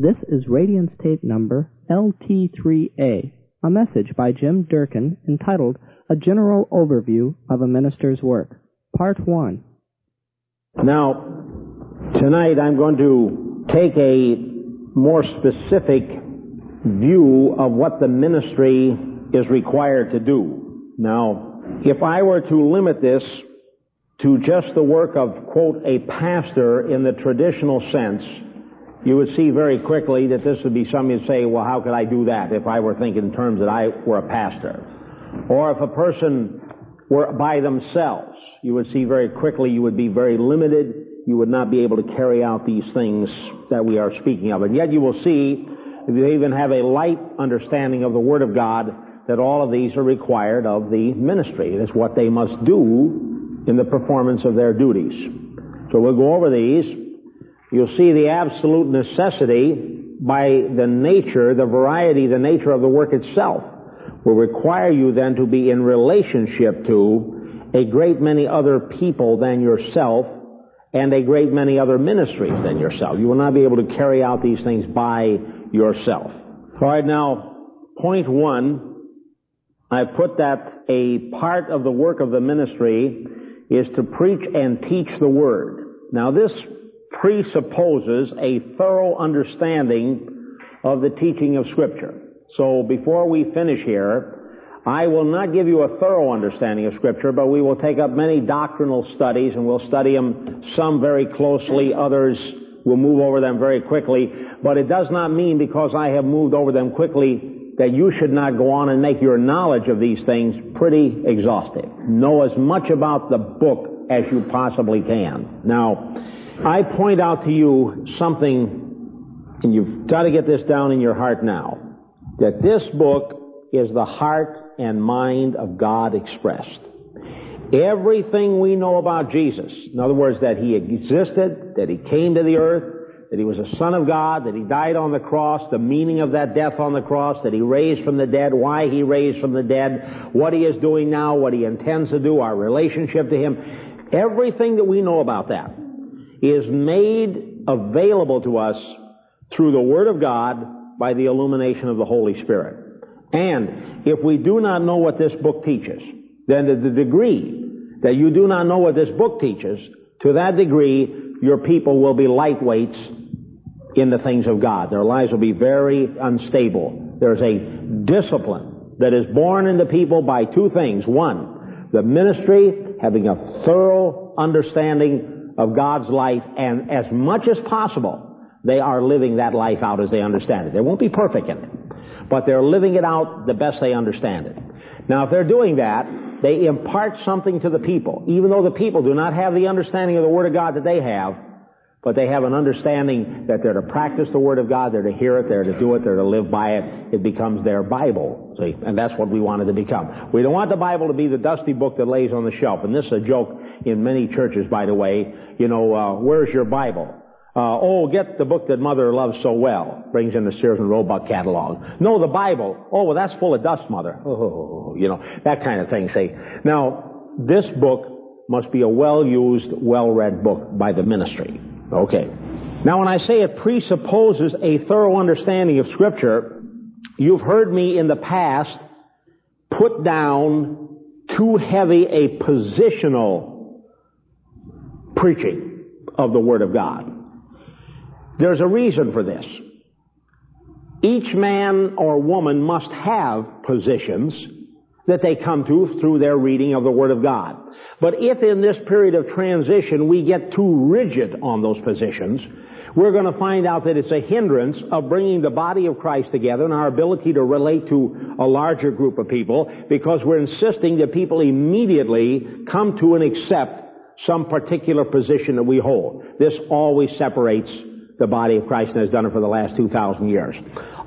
This is Radiance tape number LT3A, a message by Jim Durkin entitled A General Overview of a Minister's Work, Part 1. Now, tonight I'm going to take a more specific view of what the ministry is required to do. Now, if I were to limit this to just the work of, quote, a pastor in the traditional sense, you would see very quickly that this would be something you'd say, well, how could I do that if I were thinking in terms that I were a pastor? Or if a person were by themselves, you would see very quickly you would be very limited. You would not be able to carry out these things that we are speaking of. And yet you will see, if you even have a light understanding of the Word of God, that all of these are required of the ministry. It is what they must do in the performance of their duties. So we'll go over these. You'll see the absolute necessity by the nature, the variety, the nature of the work itself will require you then to be in relationship to a great many other people than yourself and a great many other ministries than yourself. You will not be able to carry out these things by yourself. All right, now, point one, I put that a part of the work of the ministry is to preach and teach the Word. Now, this presupposes a thorough understanding of the teaching of Scripture. So before we finish here, I will not give you a thorough understanding of Scripture, but we will take up many doctrinal studies and we'll study them, some very closely, others will move over them very quickly. But it does not mean because I have moved over them quickly that you should not go on and make your knowledge of these things pretty exhaustive. Know as much about the book as you possibly can. Now, I point out to you something, and you've got to get this down in your heart now, that this book is the heart and mind of God expressed. Everything we know about Jesus, in other words, that He existed, that He came to the earth, that He was a Son of God, that He died on the cross, the meaning of that death on the cross, that He raised from the dead, why He raised from the dead, what He is doing now, what He intends to do, our relationship to Him, everything that we know about that is made available to us through the Word of God by the illumination of the Holy Spirit. And if we do not know what this book teaches, then to the degree that you do not know what this book teaches, to that degree, your people will be lightweights in the things of God. Their lives will be very unstable. There's a discipline that is born into people by two things. One, the ministry having a thorough understanding of God's life, and as much as possible, they are living that life out as they understand it. They won't be perfect in it, but they're living it out the best they understand it. Now, if they're doing that, they impart something to the people, even though the people do not have the understanding of the Word of God that they have, but they have an understanding that they're to practice the Word of God, they're to hear it, they're to do it, they're to live by it. It becomes their Bible. See? And that's what we want it to become. We don't want the Bible to be the dusty book that lays on the shelf. And this is a joke in many churches, by the way. You know, uh, where's your Bible? Uh, oh, get the book that mother loves so well. Brings in the Sears and Roebuck catalog. No, the Bible. Oh, well, that's full of dust, mother. Oh, you know, that kind of thing. See, now, this book must be a well-used, well-read book by the ministry. Okay. Now when I say it presupposes a thorough understanding of Scripture, you've heard me in the past put down too heavy a positional preaching of the Word of God. There's a reason for this. Each man or woman must have positions that they come to through their reading of the Word of God. But if in this period of transition we get too rigid on those positions, we're going to find out that it's a hindrance of bringing the body of Christ together and our ability to relate to a larger group of people because we're insisting that people immediately come to and accept some particular position that we hold. This always separates the body of Christ and has done it for the last 2,000 years.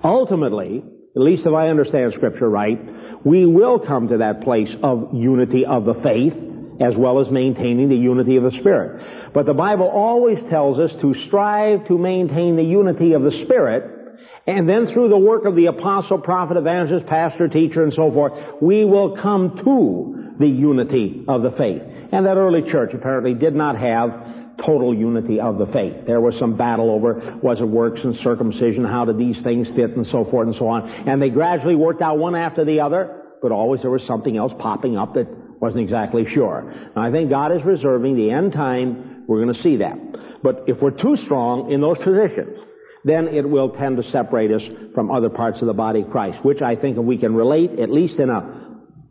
Ultimately, at least if I understand Scripture right, we will come to that place of unity of the faith as well as maintaining the unity of the Spirit. But the Bible always tells us to strive to maintain the unity of the Spirit and then through the work of the apostle, prophet, evangelist, pastor, teacher, and so forth, we will come to the unity of the faith. And that early church apparently did not have total unity of the faith. There was some battle over was it works and circumcision, how did these things fit and so forth and so on. And they gradually worked out one after the other, but always there was something else popping up that wasn't exactly sure. I think God is reserving the end time, we're going to see that. But if we're too strong in those positions, then it will tend to separate us from other parts of the body of Christ, which I think we can relate, at least in a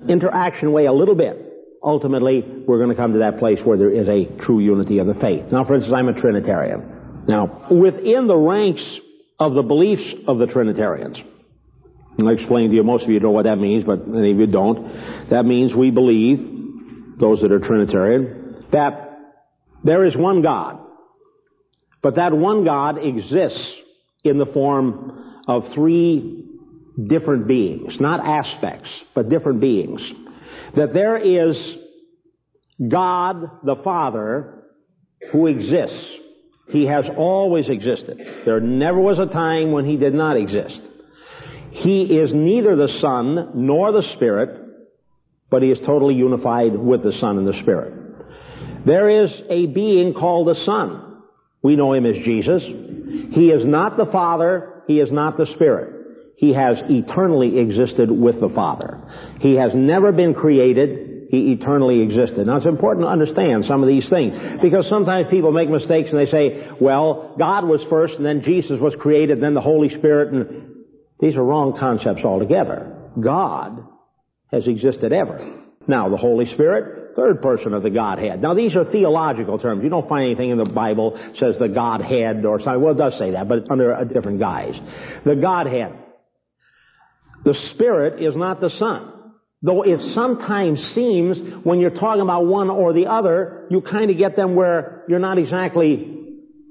interaction way a little bit, ultimately we're going to come to that place where there is a true unity of the faith. Now, for instance, I'm a Trinitarian. Now, within the ranks of the beliefs of the Trinitarians, I'll explain to you, most of you know what that means, but many of you don't. That means we believe, those that are Trinitarian, that there is one God. But that one God exists in the form of three different beings, not aspects, but different beings. That there is God the Father who exists. He has always existed. There never was a time when He did not exist. He is neither the Son nor the Spirit, but He is totally unified with the Son and the Spirit. There is a being called the Son. We know Him as Jesus. He is not the Father. He is not the Spirit. He has eternally existed with the Father. He has never been created. He eternally existed. Now it's important to understand some of these things because sometimes people make mistakes and they say, well, God was first and then Jesus was created then the Holy Spirit and these are wrong concepts altogether. God has existed ever. Now the Holy Spirit, third person of the Godhead. Now these are theological terms. You don't find anything in the Bible says the Godhead or something. Well, it does say that, but under a different guise. The Godhead. The Spirit is not the Son. Though it sometimes seems when you're talking about one or the other, you kind of get them where you're not exactly,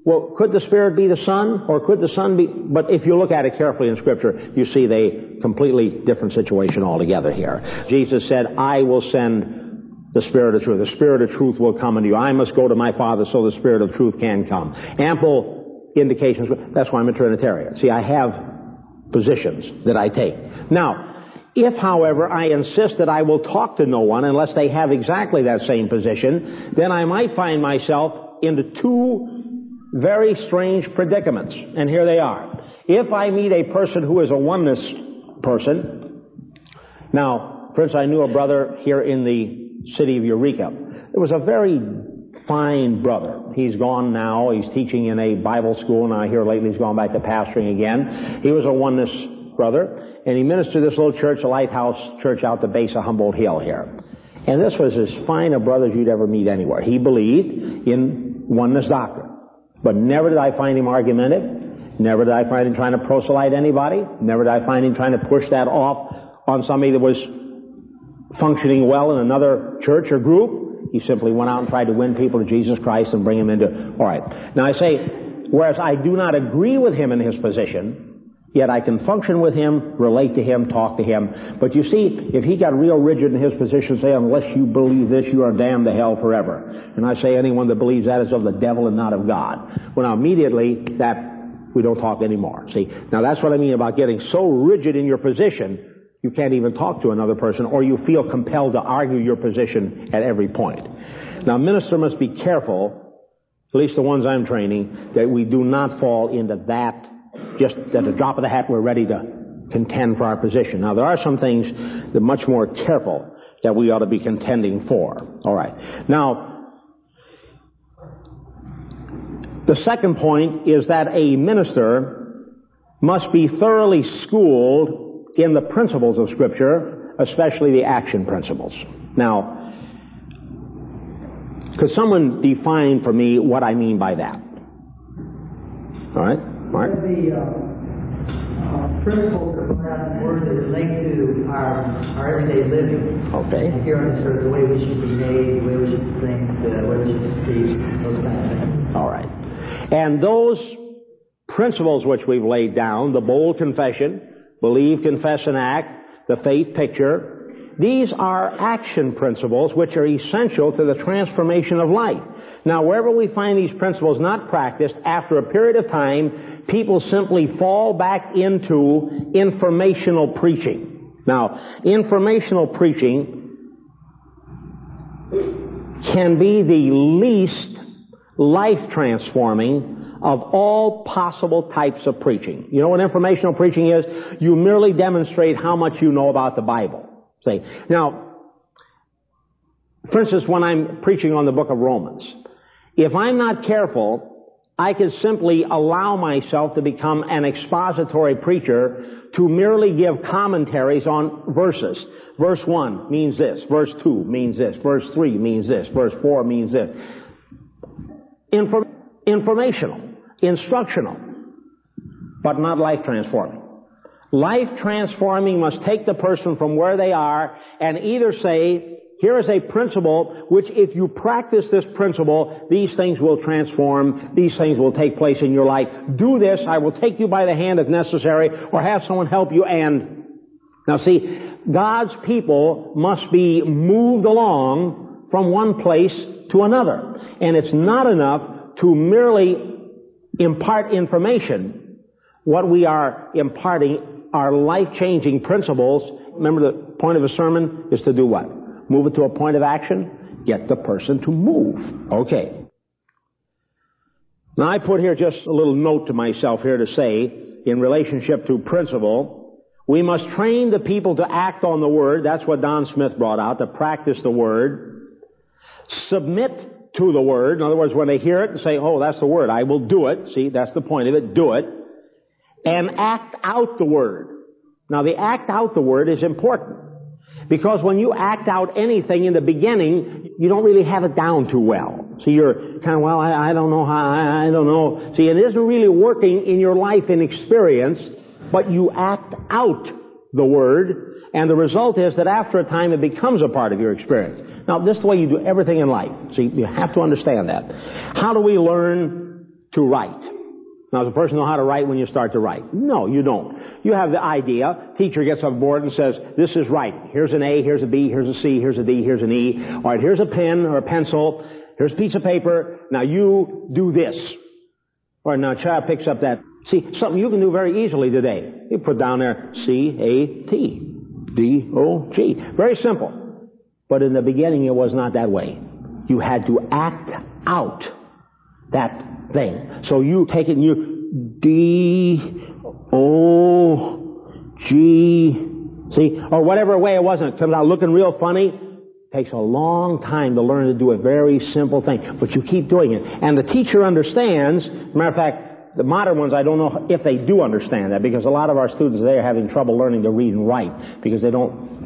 well, could the Spirit be the Son or could the Son be, but if you look at it carefully in Scripture, you see they completely different situation altogether here. Jesus said, I will send the Spirit of truth. The Spirit of truth will come into you. I must go to my Father so the Spirit of truth can come. Ample indications. That's why I'm a Trinitarian. See, I have positions that I take. Now, if, however, I insist that I will talk to no one unless they have exactly that same position, then I might find myself into two very strange predicaments. And here they are. If I meet a person who is a oneness person, now, Prince, I knew a brother here in the city of Eureka. It was a very fine brother. He's gone now. He's teaching in a Bible school, and I hear lately he's gone back to pastoring again. He was a oneness brother and he ministered this little church, a lighthouse church out the base of Humboldt Hill here. And this was as fine a brother as you'd ever meet anywhere. He believed in oneness doctrine. But never did I find him argumentative. Never did I find him trying to proselyte anybody. Never did I find him trying to push that off on somebody that was functioning well in another church or group. He simply went out and tried to win people to Jesus Christ and bring them into, alright. Now I say, whereas I do not agree with him in his position, Yet I can function with him, relate to him, talk to him. But you see, if he got real rigid in his position, say, unless you believe this, you are damned to hell forever. And I say anyone that believes that is of the devil and not of God. Well now immediately, that, we don't talk anymore. See, now that's what I mean about getting so rigid in your position, you can't even talk to another person, or you feel compelled to argue your position at every point. Now, minister must be careful, at least the ones I'm training, that we do not fall into that just at the drop of the hat, we're ready to contend for our position. Now, there are some things that are much more careful that we ought to be contending for. All right. Now, the second point is that a minister must be thoroughly schooled in the principles of Scripture, especially the action principles. Now, could someone define for me what I mean by that? All right. Mark? The uh, uh, principles that come out in the Word that relate to our, our everyday living. Okay. Here on this earth, the way we should behave, the way we should think, the way we should speak, those kind of things. All right. And those principles which we've laid down, the bold confession, believe, confess, and act, the faith picture, these are action principles which are essential to the transformation of life. Now, wherever we find these principles not practiced, after a period of time, people simply fall back into informational preaching. Now, informational preaching can be the least life transforming of all possible types of preaching. You know what informational preaching is? You merely demonstrate how much you know about the Bible. See, now, for instance, when I'm preaching on the book of Romans, if I'm not careful, I can simply allow myself to become an expository preacher to merely give commentaries on verses. Verse 1 means this. Verse 2 means this. Verse 3 means this. Verse 4 means this. Inform- informational, instructional, but not life transforming. Life transforming must take the person from where they are and either say, here is a principle which if you practice this principle, these things will transform, these things will take place in your life. Do this, I will take you by the hand if necessary, or have someone help you and. Now see, God's people must be moved along from one place to another. And it's not enough to merely impart information. What we are imparting are life-changing principles. Remember the point of a sermon is to do what? Move it to a point of action. Get the person to move. Okay. Now I put here just a little note to myself here to say, in relationship to principle, we must train the people to act on the Word. That's what Don Smith brought out, to practice the Word. Submit to the Word. In other words, when they hear it and say, oh, that's the Word, I will do it. See, that's the point of it. Do it. And act out the Word. Now the act out the Word is important. Because when you act out anything in the beginning, you don't really have it down too well. See, you're kind of, well, I, I don't know how, I, I don't know. See, it isn't really working in your life in experience, but you act out the Word, and the result is that after a time it becomes a part of your experience. Now, this is the way you do everything in life. See, you have to understand that. How do we learn to write? Now, does a person know how to write when you start to write? No, you don't. You have the idea. Teacher gets on board and says, this is writing. Here's an A, here's a B, here's a C, here's a D, here's an E. Alright, here's a pen or a pencil. Here's a piece of paper. Now you do this. Alright, now a child picks up that. See, something you can do very easily today. You put down there C, A, T, D, O, G. Very simple. But in the beginning it was not that way. You had to act out that thing. So you take it and you D O G see or whatever way it was, and it comes out looking real funny. Takes a long time to learn to do a very simple thing, but you keep doing it. And the teacher understands. Matter of fact, the modern ones, I don't know if they do understand that because a lot of our students today are having trouble learning to read and write because they don't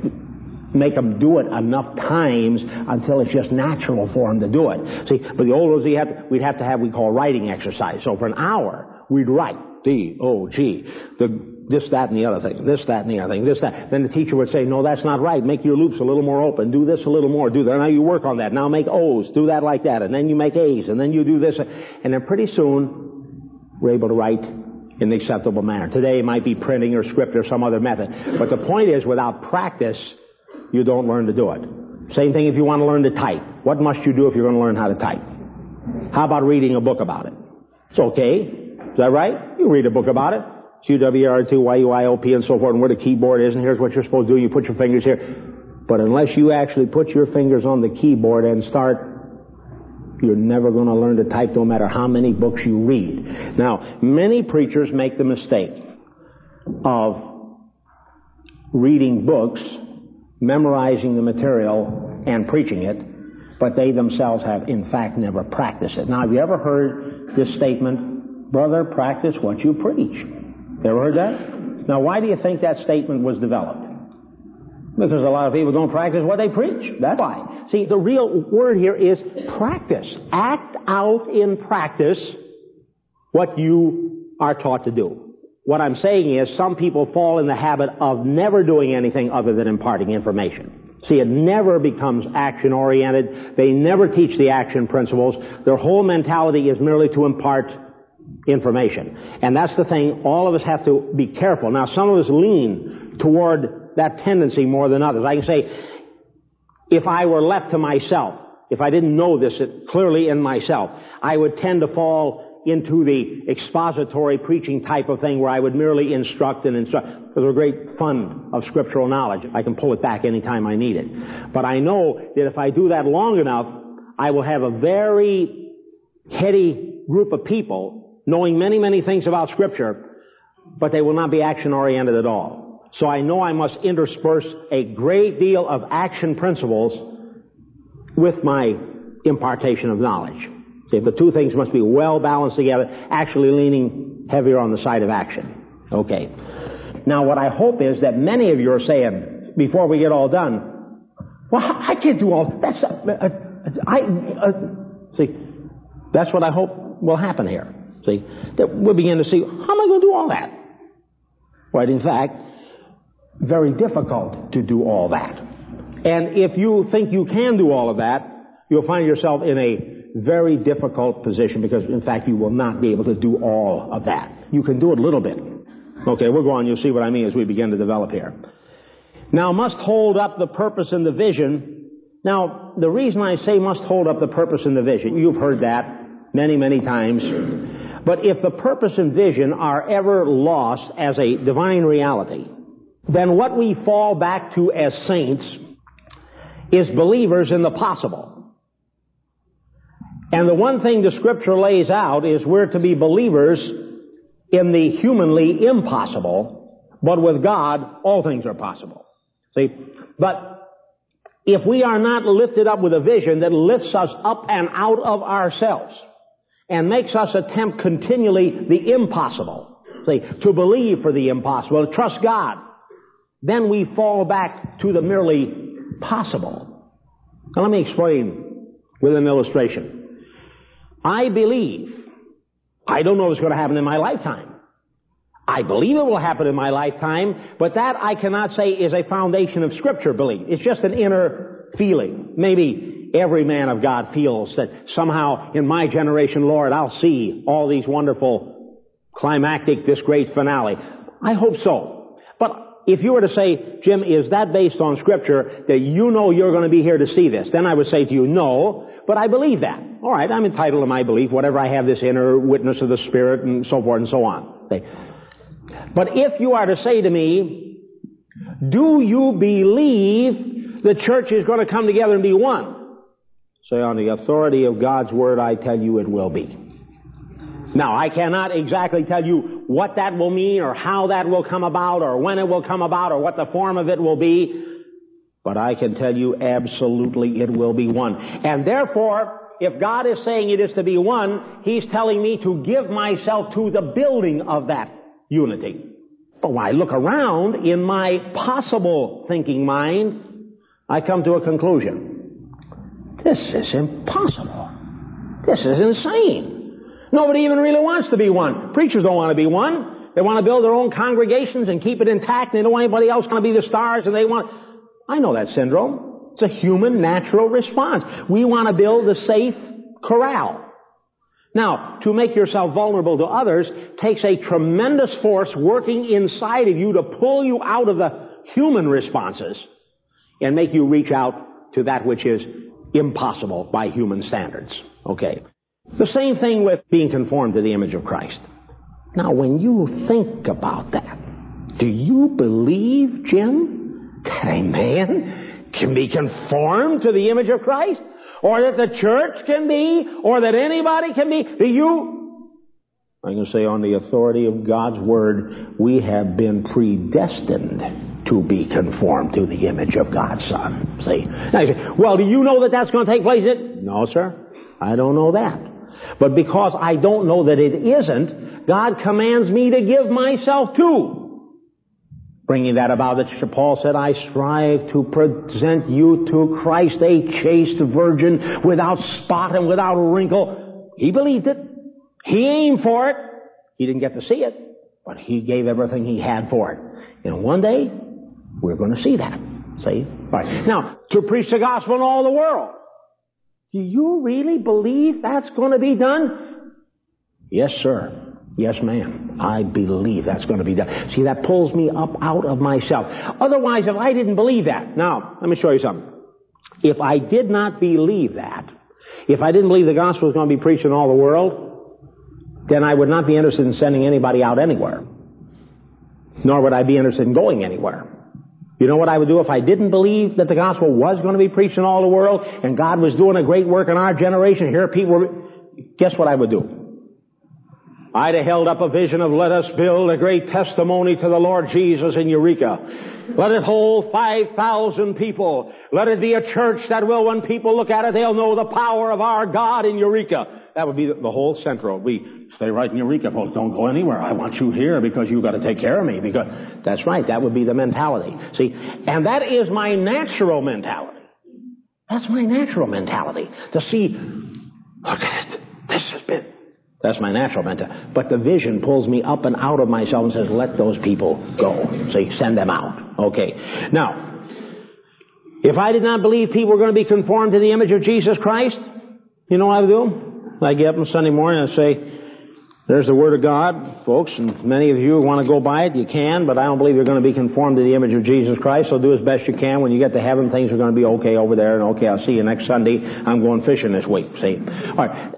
make them do it enough times until it's just natural for them to do it. See, but the old ones, we have, we'd have to have, we call writing exercise. So for an hour, we'd write D, O, G, the, this, that, and the other thing, this, that, and the other thing, this, that. Then the teacher would say, no, that's not right. Make your loops a little more open. Do this a little more. Do that. Now you work on that. Now make O's. Do that like that. And then you make A's. And then you do this. And then pretty soon, we're able to write in an acceptable manner. Today it might be printing or script or some other method. But the point is, without practice, you don't learn to do it. Same thing if you want to learn to type. What must you do if you're going to learn how to type? How about reading a book about it? It's okay. Is that right? You read a book about it. Q-W-R-T-Y-U-I-O-P and so forth, and where the keyboard is, and here's what you're supposed to do. You put your fingers here. But unless you actually put your fingers on the keyboard and start you're never going to learn to type no matter how many books you read. Now, many preachers make the mistake of reading books memorizing the material and preaching it, but they themselves have in fact never practiced it. Now, have you ever heard this statement, brother, practice what you preach? Ever heard that? Now, why do you think that statement was developed? Because a lot of people don't practice what they preach. That's why. See, the real word here is practice. Act out in practice what you are taught to do. What I'm saying is some people fall in the habit of never doing anything other than imparting information. See, it never becomes action oriented. They never teach the action principles. Their whole mentality is merely to impart information. And that's the thing, all of us have to be careful. Now, some of us lean toward that tendency more than others. I can say, if I were left to myself, if I didn't know this clearly in myself, I would tend to fall into the expository preaching type of thing where I would merely instruct and instruct. There's a great fund of scriptural knowledge. I can pull it back anytime I need it. But I know that if I do that long enough, I will have a very heady group of people knowing many, many things about Scripture, but they will not be action oriented at all. So I know I must intersperse a great deal of action principles with my impartation of knowledge. The two things must be well balanced together, actually leaning heavier on the side of action. Okay. Now what I hope is that many of you are saying, before we get all done, well, I can't do all, that's, uh, uh, I, uh, see, that's what I hope will happen here. See, that we'll begin to see, how am I going to do all that? Right, in fact, very difficult to do all that. And if you think you can do all of that, you'll find yourself in a very difficult position because, in fact, you will not be able to do all of that. You can do it a little bit. Okay, we'll go on. You'll see what I mean as we begin to develop here. Now, must hold up the purpose and the vision. Now, the reason I say must hold up the purpose and the vision, you've heard that many, many times. But if the purpose and vision are ever lost as a divine reality, then what we fall back to as saints is believers in the possible. And the one thing the scripture lays out is we're to be believers in the humanly impossible, but with God, all things are possible. See? But if we are not lifted up with a vision that lifts us up and out of ourselves, and makes us attempt continually the impossible. See, to believe for the impossible, to trust God. Then we fall back to the merely possible. Now let me explain with an illustration. I believe, I don't know what's going to happen in my lifetime. I believe it will happen in my lifetime, but that I cannot say is a foundation of scripture belief. It's just an inner feeling. Maybe every man of God feels that somehow in my generation, Lord, I'll see all these wonderful climactic, this great finale. I hope so. If you were to say, Jim, is that based on scripture that you know you're going to be here to see this? Then I would say to you, no, but I believe that. All right, I'm entitled to my belief, whatever I have this inner witness of the Spirit and so forth and so on. But if you are to say to me, do you believe the church is going to come together and be one? Say, on the authority of God's Word, I tell you it will be. Now, I cannot exactly tell you what that will mean or how that will come about or when it will come about or what the form of it will be, but I can tell you absolutely it will be one. And therefore, if God is saying it is to be one, He's telling me to give myself to the building of that unity. But when I look around in my possible thinking mind, I come to a conclusion. This is impossible. This is insane. Nobody even really wants to be one. Preachers don't want to be one. They want to build their own congregations and keep it intact. They don't want anybody else to be the stars and they want... I know that syndrome. It's a human natural response. We want to build a safe corral. Now, to make yourself vulnerable to others takes a tremendous force working inside of you to pull you out of the human responses and make you reach out to that which is impossible by human standards. Okay. The same thing with being conformed to the image of Christ. Now, when you think about that, do you believe, Jim, that a man can be conformed to the image of Christ? Or that the church can be? Or that anybody can be? Do you I can say on the authority of God's Word, we have been predestined to be conformed to the image of God's Son. See? Now you say, well, do you know that that's going to take place? No, sir. I don't know that. But because I don't know that it isn't, God commands me to give myself to. Bringing that about that Paul said, I strive to present you to Christ a chaste virgin without spot and without wrinkle. He believed it. He aimed for it. He didn't get to see it, but he gave everything he had for it. And one day, we're going to see that. See? Right. Now, to preach the gospel in all the world. Do you really believe that's going to be done? Yes, sir. Yes, ma'am. I believe that's going to be done. See, that pulls me up out of myself. Otherwise, if I didn't believe that, now, let me show you something. If I did not believe that, if I didn't believe the gospel was going to be preached in all the world, then I would not be interested in sending anybody out anywhere. Nor would I be interested in going anywhere. You know what I would do if I didn't believe that the gospel was going to be preached in all the world and God was doing a great work in our generation? Here people guess what I would do? I'd have held up a vision of let us build a great testimony to the Lord Jesus in Eureka. Let it hold 5,000 people. Let it be a church that will, when people look at it, they'll know the power of our God in Eureka. That would be the, the whole central. We stay right in Eureka, folks. Don't go anywhere. I want you here because you've got to take care of me. Because that's right. That would be the mentality. See, and that is my natural mentality. That's my natural mentality. To see, look at it. This has been that's my natural mentality. But the vision pulls me up and out of myself and says, let those people go. See, send them out. Okay. Now, if I did not believe people were going to be conformed to the image of Jesus Christ, you know what I would do? I get up on Sunday morning and say, there's the Word of God, folks, and many of you want to go by it, you can, but I don't believe you're going to be conformed to the image of Jesus Christ, so do as best you can. When you get to heaven, things are going to be okay over there, and okay, I'll see you next Sunday. I'm going fishing this week, see? Alright.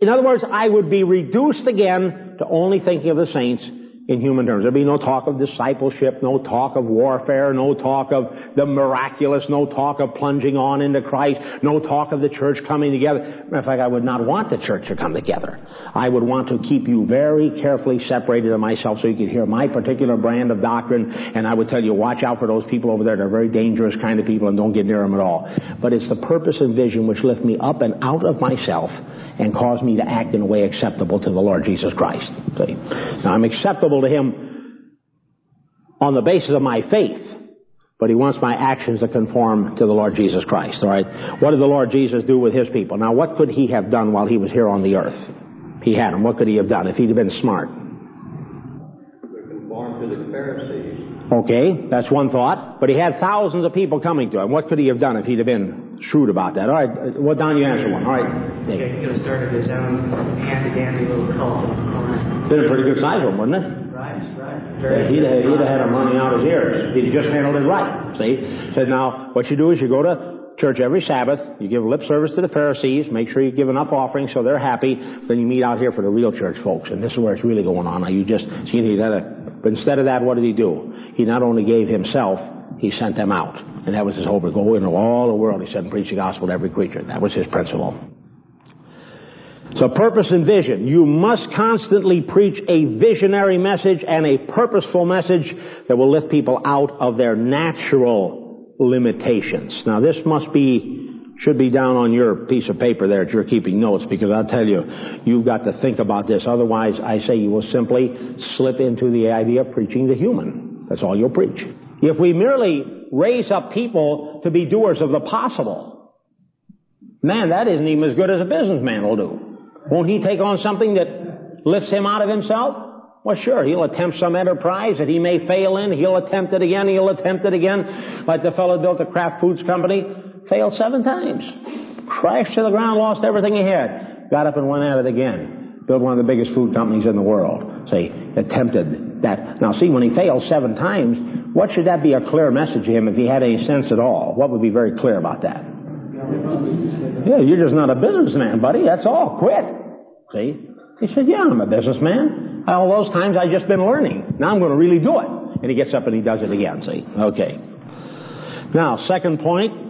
In other words, I would be reduced again to only thinking of the saints in human terms. There'd be no talk of discipleship, no talk of warfare, no talk of the miraculous, no talk of plunging on into Christ, no talk of the church coming together. Matter of fact, I would not want the church to come together. I would want to keep you very carefully separated of myself so you could hear my particular brand of doctrine, and I would tell you, watch out for those people over there. They're very dangerous kind of people and don't get near them at all. But it's the purpose and vision which lift me up and out of myself and cause me to act in a way acceptable to the Lord Jesus Christ. See? Now I'm acceptable to Him on the basis of my faith, but He wants my actions to conform to the Lord Jesus Christ. Alright? What did the Lord Jesus do with His people? Now what could He have done while He was here on the earth? He had them. What could He have done if He'd have been smart? Conform to the Pharisees. Okay, that's one thought. But he had thousands of people coming to him. What could he have done if he'd have been shrewd about that? All right, well, Don, you answer one. All right. Yeah, he could have started his own handy-dandy little cult on the. Been a pretty good size one, wouldn't it? Right, right. Yeah, he'd, have, he'd have had him running out his ears. He'd just handled it right. See? Said now, what you do is you go to church every Sabbath, you give lip service to the Pharisees, make sure you give enough offerings so they're happy, then you meet out here for the real church folks. And this is where it's really going on. Now you just, see, he had a, but instead of that, what did he do? He not only gave himself, he sent them out. And that was his whole, go into all the world, he said, and preach the gospel to every creature. That was his principle. So purpose and vision. You must constantly preach a visionary message and a purposeful message that will lift people out of their natural limitations. Now this must be should be down on your piece of paper there if you're keeping notes because I'll tell you, you've got to think about this. Otherwise, I say you will simply slip into the idea of preaching the human. That's all you'll preach. If we merely raise up people to be doers of the possible, man, that isn't even as good as a businessman will do. Won't he take on something that lifts him out of himself? Well, sure, he'll attempt some enterprise that he may fail in. He'll attempt it again. He'll attempt it again. Like the fellow built a Kraft Foods company failed seven times. Crashed to the ground, lost everything he had. Got up and went at it again. Built one of the biggest food companies in the world. Say, attempted that. Now see, when he failed seven times, what should that be a clear message to him if he had any sense at all? What would be very clear about that? Yeah, you're just not a businessman, buddy. That's all. Quit. See? He said, yeah, I'm a businessman. All those times I've just been learning. Now I'm going to really do it. And he gets up and he does it again, see? Okay. Now, second point,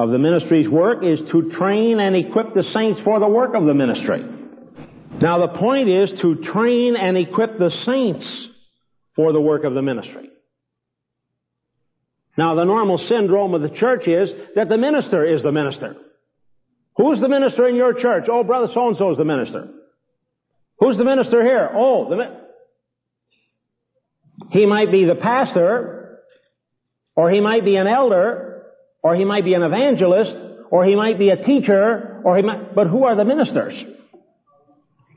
of the ministry's work is to train and equip the saints for the work of the ministry. Now the point is to train and equip the saints for the work of the ministry. Now the normal syndrome of the church is that the minister is the minister. Who's the minister in your church? Oh, brother so-and-so is the minister. Who's the minister here? Oh, the mi- he might be the pastor, or he might be an elder, or he might be an evangelist, or he might be a teacher, or he might, but who are the ministers?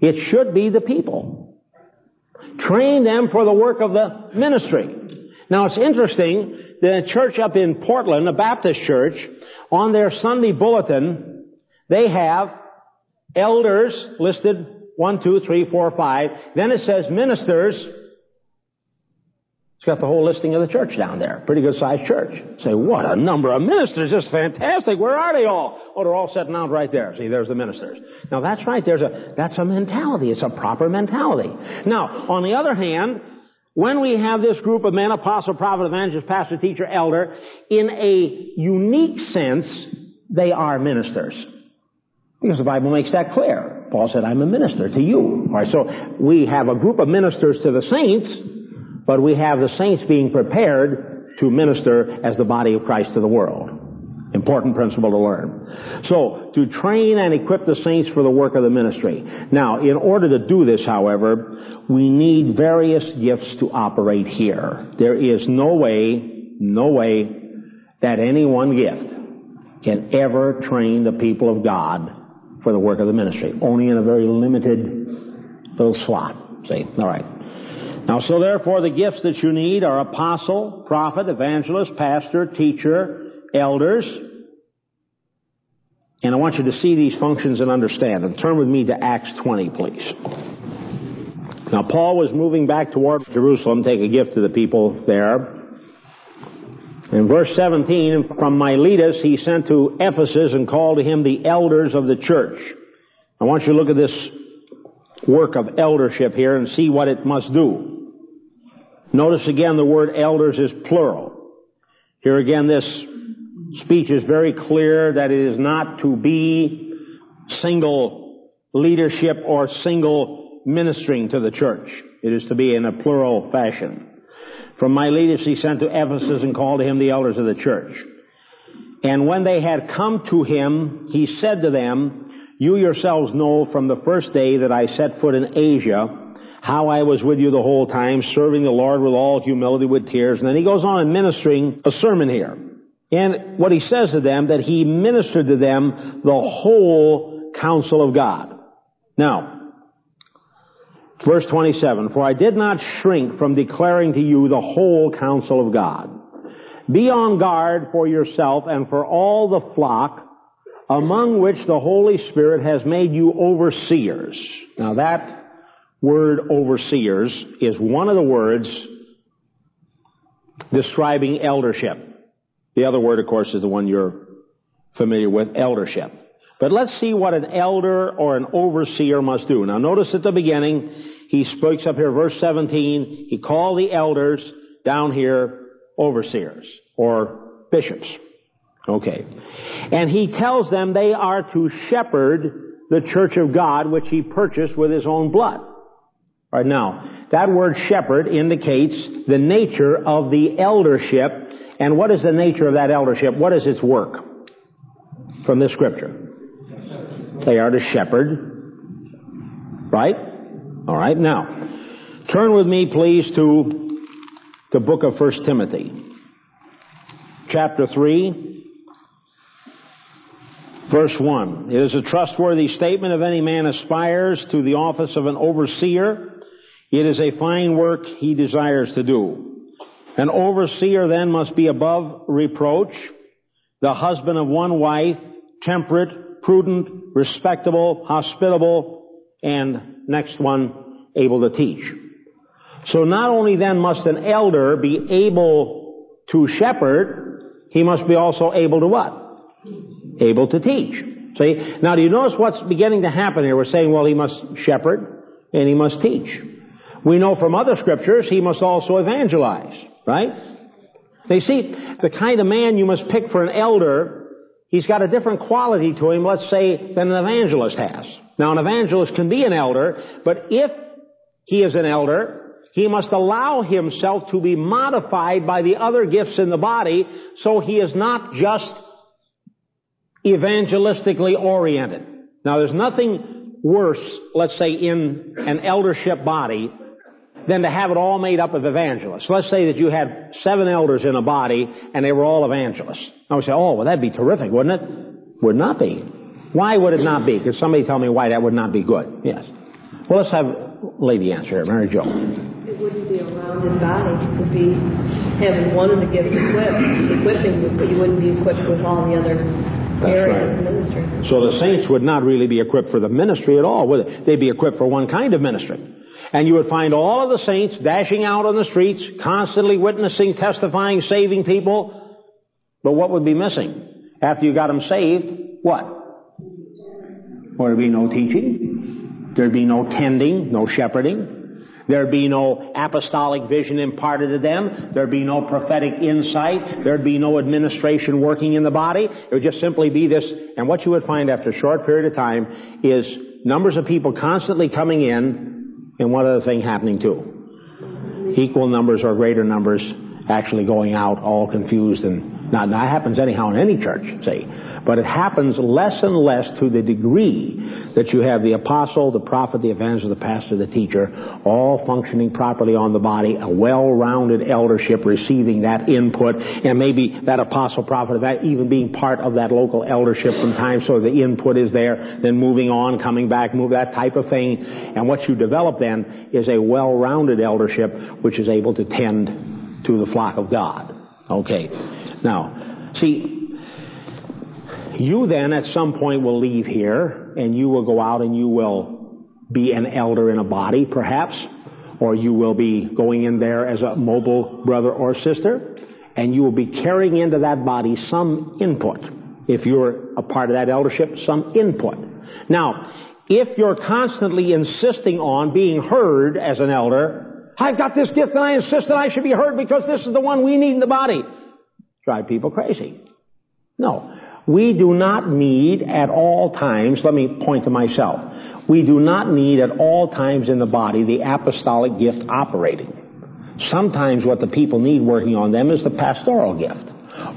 It should be the people. Train them for the work of the ministry. Now it's interesting, the church up in Portland, a Baptist church, on their Sunday bulletin, they have elders listed one, two, three, four, five. Then it says ministers, it's got the whole listing of the church down there. Pretty good sized church. Say, what a number of ministers. Is fantastic. Where are they all? Oh, they're all sitting out right there. See, there's the ministers. Now that's right. There's a, that's a mentality. It's a proper mentality. Now, on the other hand, when we have this group of men, apostle, prophet, evangelist, pastor, teacher, elder, in a unique sense, they are ministers. Because the Bible makes that clear. Paul said, I'm a minister to you. All right, so we have a group of ministers to the saints, but we have the saints being prepared to minister as the body of Christ to the world. Important principle to learn. So, to train and equip the saints for the work of the ministry. Now, in order to do this, however, we need various gifts to operate here. There is no way, no way that any one gift can ever train the people of God for the work of the ministry. Only in a very limited little slot. See? Alright. Now, so therefore the gifts that you need are apostle, prophet, evangelist, pastor, teacher, elders. And I want you to see these functions and understand them. Turn with me to Acts 20, please. Now, Paul was moving back toward Jerusalem, take a gift to the people there. In verse 17, from Miletus he sent to Ephesus and called to him the elders of the church. I want you to look at this work of eldership here and see what it must do. Notice again the word elders is plural. Here again this speech is very clear that it is not to be single leadership or single ministering to the church. It is to be in a plural fashion. From Miletus he sent to Ephesus and called to him the elders of the church. And when they had come to him, he said to them, You yourselves know from the first day that I set foot in Asia, how I was with you the whole time, serving the Lord with all humility, with tears. And then he goes on and ministering a sermon here. And what he says to them, that he ministered to them the whole counsel of God. Now, verse 27, For I did not shrink from declaring to you the whole counsel of God. Be on guard for yourself and for all the flock among which the Holy Spirit has made you overseers. Now that word overseers is one of the words describing eldership. The other word, of course, is the one you're familiar with, eldership. But let's see what an elder or an overseer must do. Now notice at the beginning, he speaks up here, verse 17, he called the elders down here overseers or bishops. Okay. And he tells them they are to shepherd the church of God which he purchased with his own blood. Right now, that word shepherd indicates the nature of the eldership and what is the nature of that eldership? What is its work from this scripture? They are to shepherd. Right? Alright, now, turn with me please to the book of 1 Timothy. Chapter 3, verse 1. It is a trustworthy statement if any man aspires to the office of an overseer. It is a fine work he desires to do. An overseer then must be above reproach, the husband of one wife, temperate, prudent, respectable, hospitable, and next one, able to teach. So not only then must an elder be able to shepherd, he must be also able to what? Able to teach. See? Now do you notice what's beginning to happen here? We're saying, well, he must shepherd and he must teach. We know from other scriptures he must also evangelize. Right? They see, the kind of man you must pick for an elder, he's got a different quality to him, let's say, than an evangelist has. Now an evangelist can be an elder, but if he is an elder, he must allow himself to be modified by the other gifts in the body so he is not just evangelistically oriented. Now there's nothing worse, let's say, in an eldership body than to have it all made up of evangelists. Let's say that you had seven elders in a body and they were all evangelists. I would say, oh, well that'd be terrific, wouldn't it? Would not be. Why would it not be? Could somebody tell me why that would not be good? Yes. Well, let's have lady answer here. Mary Jo. It wouldn't be a rounded body. It would be having one of the gifts equipped, equipping, but you wouldn't be equipped with all the other areas right. of ministry. So the saints would not really be equipped for the ministry at all, would they? They'd be equipped for one kind of ministry. And you would find all of the saints dashing out on the streets, constantly witnessing, testifying, saving people. But what would be missing? After you got them saved, what? There'd be no teaching. There'd be no tending, no shepherding. There'd be no apostolic vision imparted to them. There'd be no prophetic insight. There'd be no administration working in the body. It would just simply be this, and what you would find after a short period of time is numbers of people constantly coming in, and one other thing happening too. Equal numbers or greater numbers actually going out all confused and not, that happens anyhow in any church, see. But it happens less and less to the degree that you have the apostle, the prophet, the evangelist, the pastor, the teacher, all functioning properly on the body, a well-rounded eldership receiving that input, and maybe that apostle, prophet, that even being part of that local eldership from time so the input is there, then moving on, coming back, move that type of thing. And what you develop then is a well-rounded eldership which is able to tend to the flock of God. Okay. Now, see, you then at some point will leave here and you will go out and you will be an elder in a body, perhaps, or you will be going in there as a mobile brother or sister, and you will be carrying into that body some input. If you're a part of that eldership, some input. Now, if you're constantly insisting on being heard as an elder, I've got this gift and I insist that I should be heard because this is the one we need in the body. Drive people crazy. No. We do not need at all times, let me point to myself, we do not need at all times in the body the apostolic gift operating. Sometimes what the people need working on them is the pastoral gift,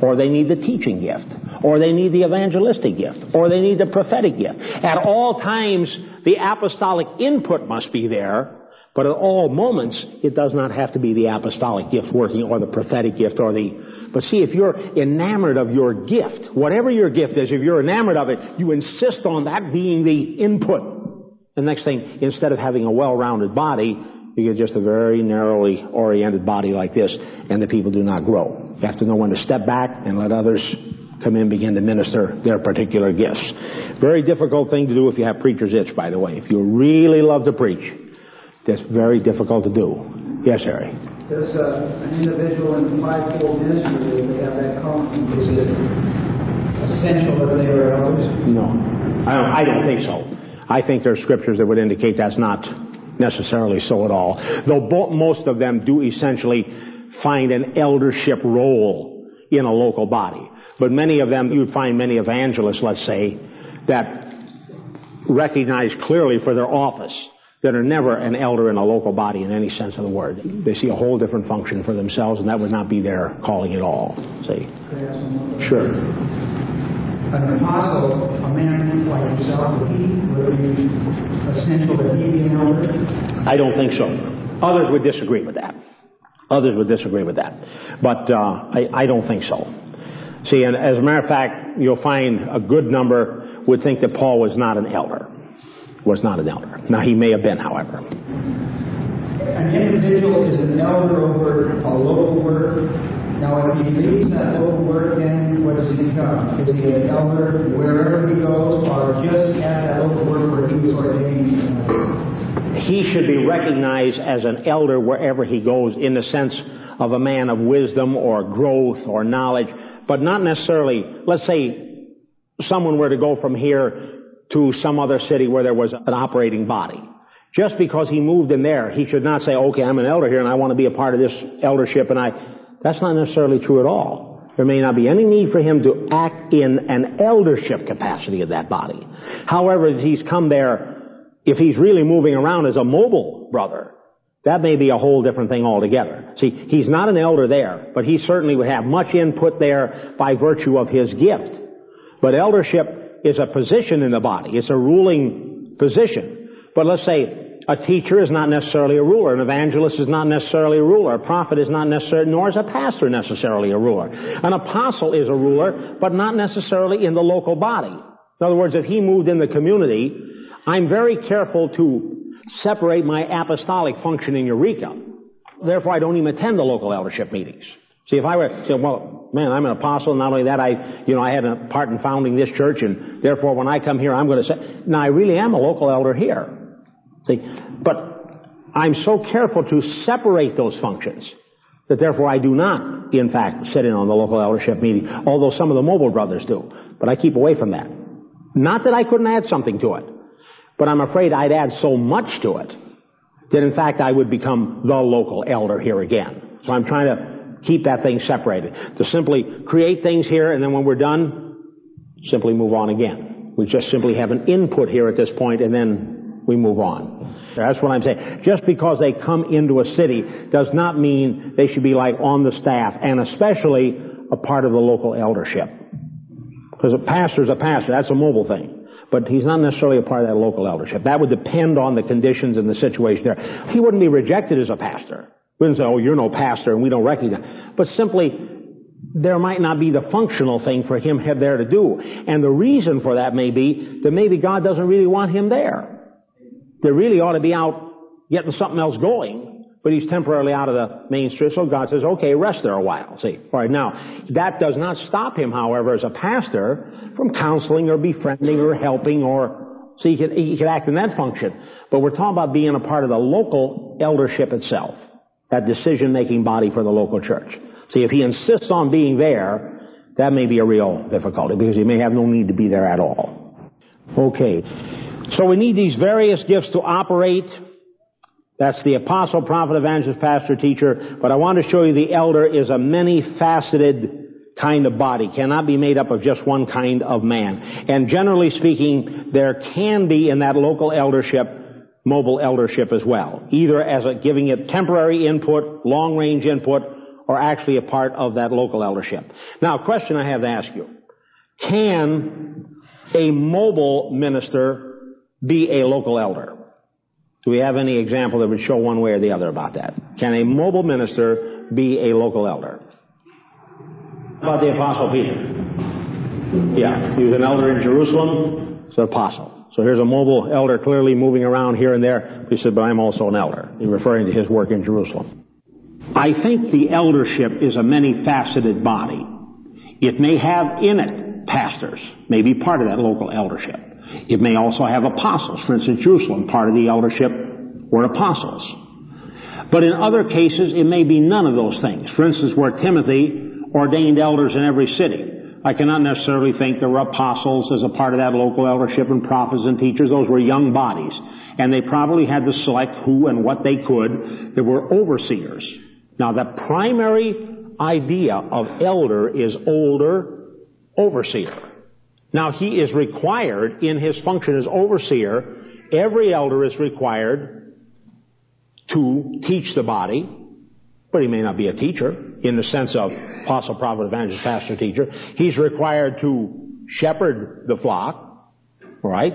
or they need the teaching gift, or they need the evangelistic gift, or they need the prophetic gift. At all times, the apostolic input must be there, but at all moments, it does not have to be the apostolic gift working or the prophetic gift or the, but see, if you're enamored of your gift, whatever your gift is, if you're enamored of it, you insist on that being the input. The next thing, instead of having a well-rounded body, you get just a very narrowly oriented body like this, and the people do not grow. You have to know when to step back and let others come in and begin to minister their particular gifts. Very difficult thing to do if you have preacher's itch, by the way. If you really love to preach, that's very difficult to do. Yes, Harry. Does an individual in fivefold ministry, they have that calling, is it essential that they are elders? No, I don't, I don't think so. I think there are scriptures that would indicate that's not necessarily so at all. Though most of them do essentially find an eldership role in a local body. But many of them, you'd find many evangelists, let's say, that recognize clearly for their office that are never an elder in a local body in any sense of the word. They see a whole different function for themselves, and that would not be their calling at all. See? Sure. An apostle, a man like himself, would he, would be essential that he be an elder? I don't think so. Others would disagree with that. Others would disagree with that. But uh, I, I don't think so. See, and as a matter of fact, you'll find a good number would think that Paul was not an elder was not an elder. Now, he may have been, however. An individual is an elder over a local work. Now, if he leaves that local work, then what does he become? Is he an elder wherever he goes, or just at that local work where he was ordained? He should be recognized as an elder wherever he goes in the sense of a man of wisdom or growth or knowledge, but not necessarily, let's say someone were to go from here to some other city where there was an operating body. Just because he moved in there, he should not say, okay, I'm an elder here and I want to be a part of this eldership and I, that's not necessarily true at all. There may not be any need for him to act in an eldership capacity of that body. However, if he's come there, if he's really moving around as a mobile brother, that may be a whole different thing altogether. See, he's not an elder there, but he certainly would have much input there by virtue of his gift. But eldership is a position in the body. It's a ruling position. But let's say a teacher is not necessarily a ruler. An evangelist is not necessarily a ruler. A prophet is not necessarily, nor is a pastor necessarily a ruler. An apostle is a ruler, but not necessarily in the local body. In other words, if he moved in the community, I'm very careful to separate my apostolic function in Eureka. Therefore, I don't even attend the local eldership meetings. See, if I were say, well, man, I'm an apostle, not only that, I, you know, I had a part in founding this church, and therefore when I come here, I'm going to say, now I really am a local elder here. See, but I'm so careful to separate those functions that therefore I do not, in fact, sit in on the local eldership meeting, although some of the mobile brothers do. But I keep away from that. Not that I couldn't add something to it, but I'm afraid I'd add so much to it that in fact I would become the local elder here again. So I'm trying to keep that thing separated. To simply create things here and then when we're done, simply move on again. We just simply have an input here at this point and then we move on. That's what I'm saying. Just because they come into a city does not mean they should be like on the staff and especially a part of the local eldership. Because a pastor's a pastor. That's a mobile thing. But he's not necessarily a part of that local eldership. That would depend on the conditions and the situation there. He wouldn't be rejected as a pastor. We wouldn't say, oh, you're no pastor and we don't recognize. But simply, there might not be the functional thing for him there to do. And the reason for that may be that maybe God doesn't really want him there. They really ought to be out getting something else going, but he's temporarily out of the mainstream. So God says, okay, rest there a while. See, all right. Now, that does not stop him, however, as a pastor, from counseling or befriending or helping or so he could, he could act in that function. But we're talking about being a part of the local eldership itself, that decision-making body for the local church. See, if he insists on being there, that may be a real difficulty because he may have no need to be there at all. Okay. So we need these various gifts to operate. That's the apostle, prophet, evangelist, pastor, teacher. But I want to show you the elder is a many-faceted kind of body, cannot be made up of just one kind of man. And generally speaking, there can be in that local eldership, mobile eldership as well. Either as giving it temporary input, long range input, or actually a part of that local eldership. Now, a question I have to ask you. Can a mobile minister be a local elder? Do we have any example that would show one way or the other about that? Can a mobile minister be a local elder? About the Apostle Peter? Yeah, he was an elder in Jerusalem, he's an apostle. So here's a mobile elder clearly moving around here and there. He said, but I'm also an elder. He's referring to his work in Jerusalem. I think the eldership is a many-faceted body. It may have in it pastors, may be part of that local eldership. It may also have apostles. For instance, Jerusalem, part of the eldership were apostles. But in other cases, it may be none of those things. For instance, where Timothy ordained elders in every city. I cannot necessarily think there were apostles as a part of that local eldership and prophets and teachers. Those were young bodies. And they probably had to select who and what they could. There were overseers. Now the primary idea of elder is older overseer. Now he is required in his function as overseer, every elder is required to teach the body, but he may not be a teacher in the sense of apostle, prophet, evangelist, pastor, teacher. He's required to shepherd the flock, right?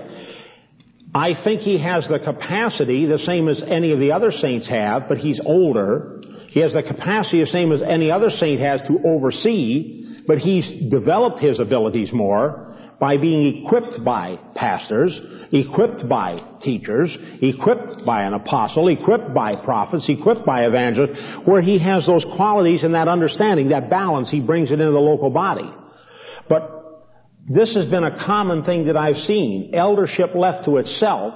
I think he has the capacity, the same as any of the other saints have, but he's older. He has the capacity the same as any other saint has to oversee, but he's developed his abilities more by being equipped by pastors, equipped by teachers, equipped by an apostle, equipped by prophets, equipped by evangelists, where he has those qualities and that understanding, that balance, he brings it into the local body. But this has been a common thing that I've seen. Eldership left to itself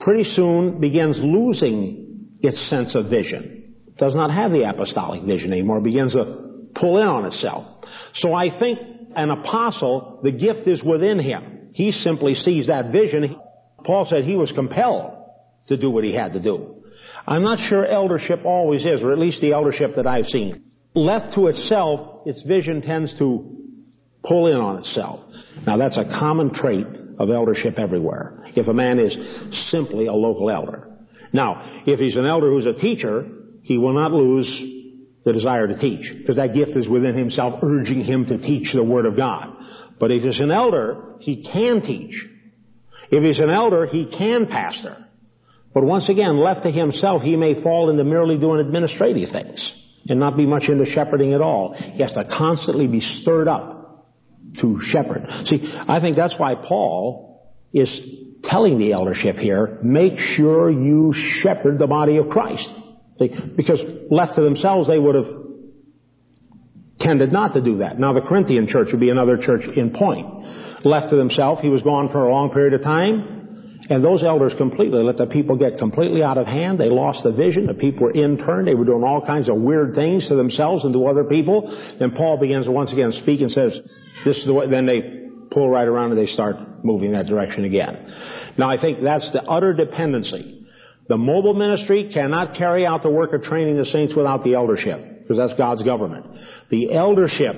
pretty soon begins losing its sense of vision. Does not have the apostolic vision anymore, begins to pull in on itself. So I think an apostle, the gift is within him. He simply sees that vision. Paul said he was compelled to do what he had to do. I'm not sure eldership always is, or at least the eldership that I've seen. Left to itself, its vision tends to pull in on itself. Now that's a common trait of eldership everywhere. If a man is simply a local elder. Now, if he's an elder who's a teacher, he will not lose the desire to teach, because that gift is within himself, urging him to teach the Word of God. But if he's an elder, he can teach. If he's an elder, he can pastor. But once again, left to himself, he may fall into merely doing administrative things and not be much into shepherding at all. He has to constantly be stirred up to shepherd. See, I think that's why Paul is telling the eldership here, make sure you shepherd the body of Christ. Because left to themselves, they would have tended not to do that. Now the Corinthian church would be another church in point. Left to themselves, he was gone for a long period of time, and those elders completely let the people get completely out of hand. They lost the vision. The people were interned. They were doing all kinds of weird things to themselves and to other people. Then Paul begins to once again speak and says, this is the way, then they pull right around and they start moving that direction again. Now I think that's the utter dependency The mobile ministry cannot carry out the work of training the saints without the eldership, because that's God's government. The eldership,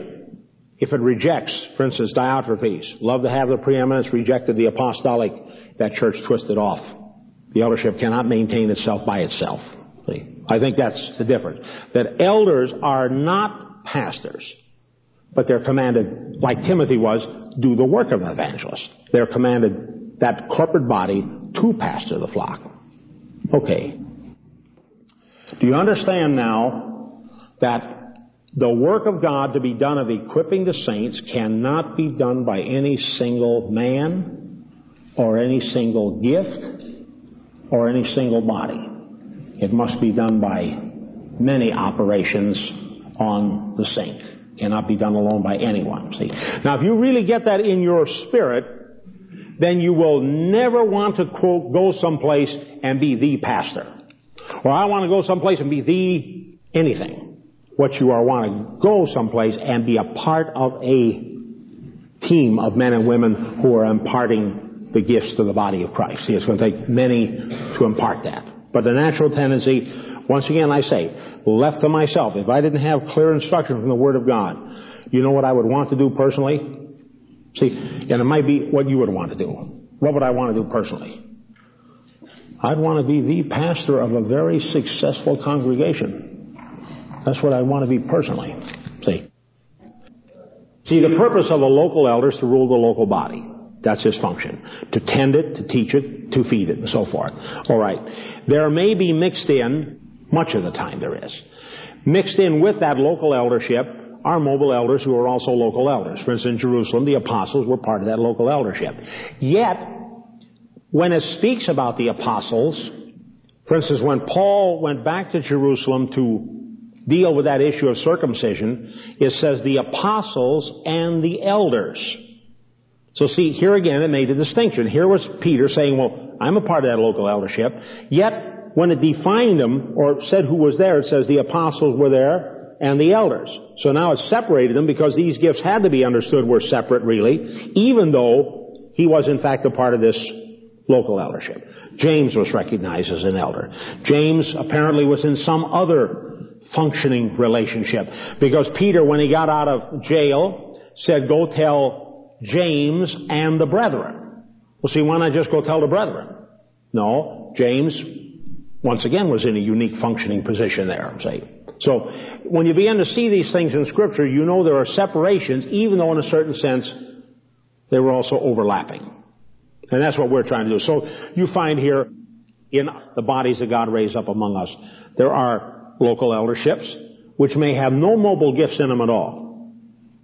if it rejects, for instance, Diotrephes, loved to have the preeminence, rejected the apostolic, that church twisted off. The eldership cannot maintain itself by itself. See? I think that's the difference. That elders are not pastors, but they're commanded, like Timothy was, do the work of an evangelist. They're commanded that corporate body to pastor the flock. Okay. Do you understand now that the work of God to be done of equipping the saints cannot be done by any single man or any single gift or any single body? It must be done by many operations on the saint. It Cannot be done alone by anyone. See? Now if you really get that in your spirit, then you will never want to quote, go someplace and be the pastor. Or I want to go someplace and be the anything. What you are want to go someplace and be a part of a team of men and women who are imparting the gifts to the body of Christ. See, it's going to take many to impart that. But the natural tendency, once again I say, left to myself, if I didn't have clear instruction from the Word of God, you know what I would want to do personally? See, and it might be what you would want to do. What would I want to do personally? I'd want to be the pastor of a very successful congregation. That's what I want to be personally. See? See, the purpose of a local elder is to rule the local body. That's his function. To tend it, to teach it, to feed it, and so forth. Alright. There may be mixed in, much of the time there is, mixed in with that local eldership are mobile elders who are also local elders. For instance, in Jerusalem, the apostles were part of that local eldership. Yet, when it speaks about the apostles, for instance, when Paul went back to Jerusalem to deal with that issue of circumcision, it says the apostles and the elders. So see, here again it made a distinction. Here was Peter saying, well, I'm a part of that local eldership. Yet, when it defined them, or said who was there, it says the apostles were there and the elders. So now it separated them because these gifts had to be understood were separate really, even though he was in fact a part of this local eldership. James was recognized as an elder. James apparently was in some other functioning relationship because Peter, when he got out of jail, said, go tell James and the brethren. Well see, why not just go tell the brethren? No, James, once again, was in a unique functioning position there, say. So, when you begin to see these things in scripture, you know there are separations, even though in a certain sense, they were also overlapping. And that's what we're trying to do. So, you find here, in the bodies that God raised up among us, there are local elderships, which may have no mobile gifts in them at all.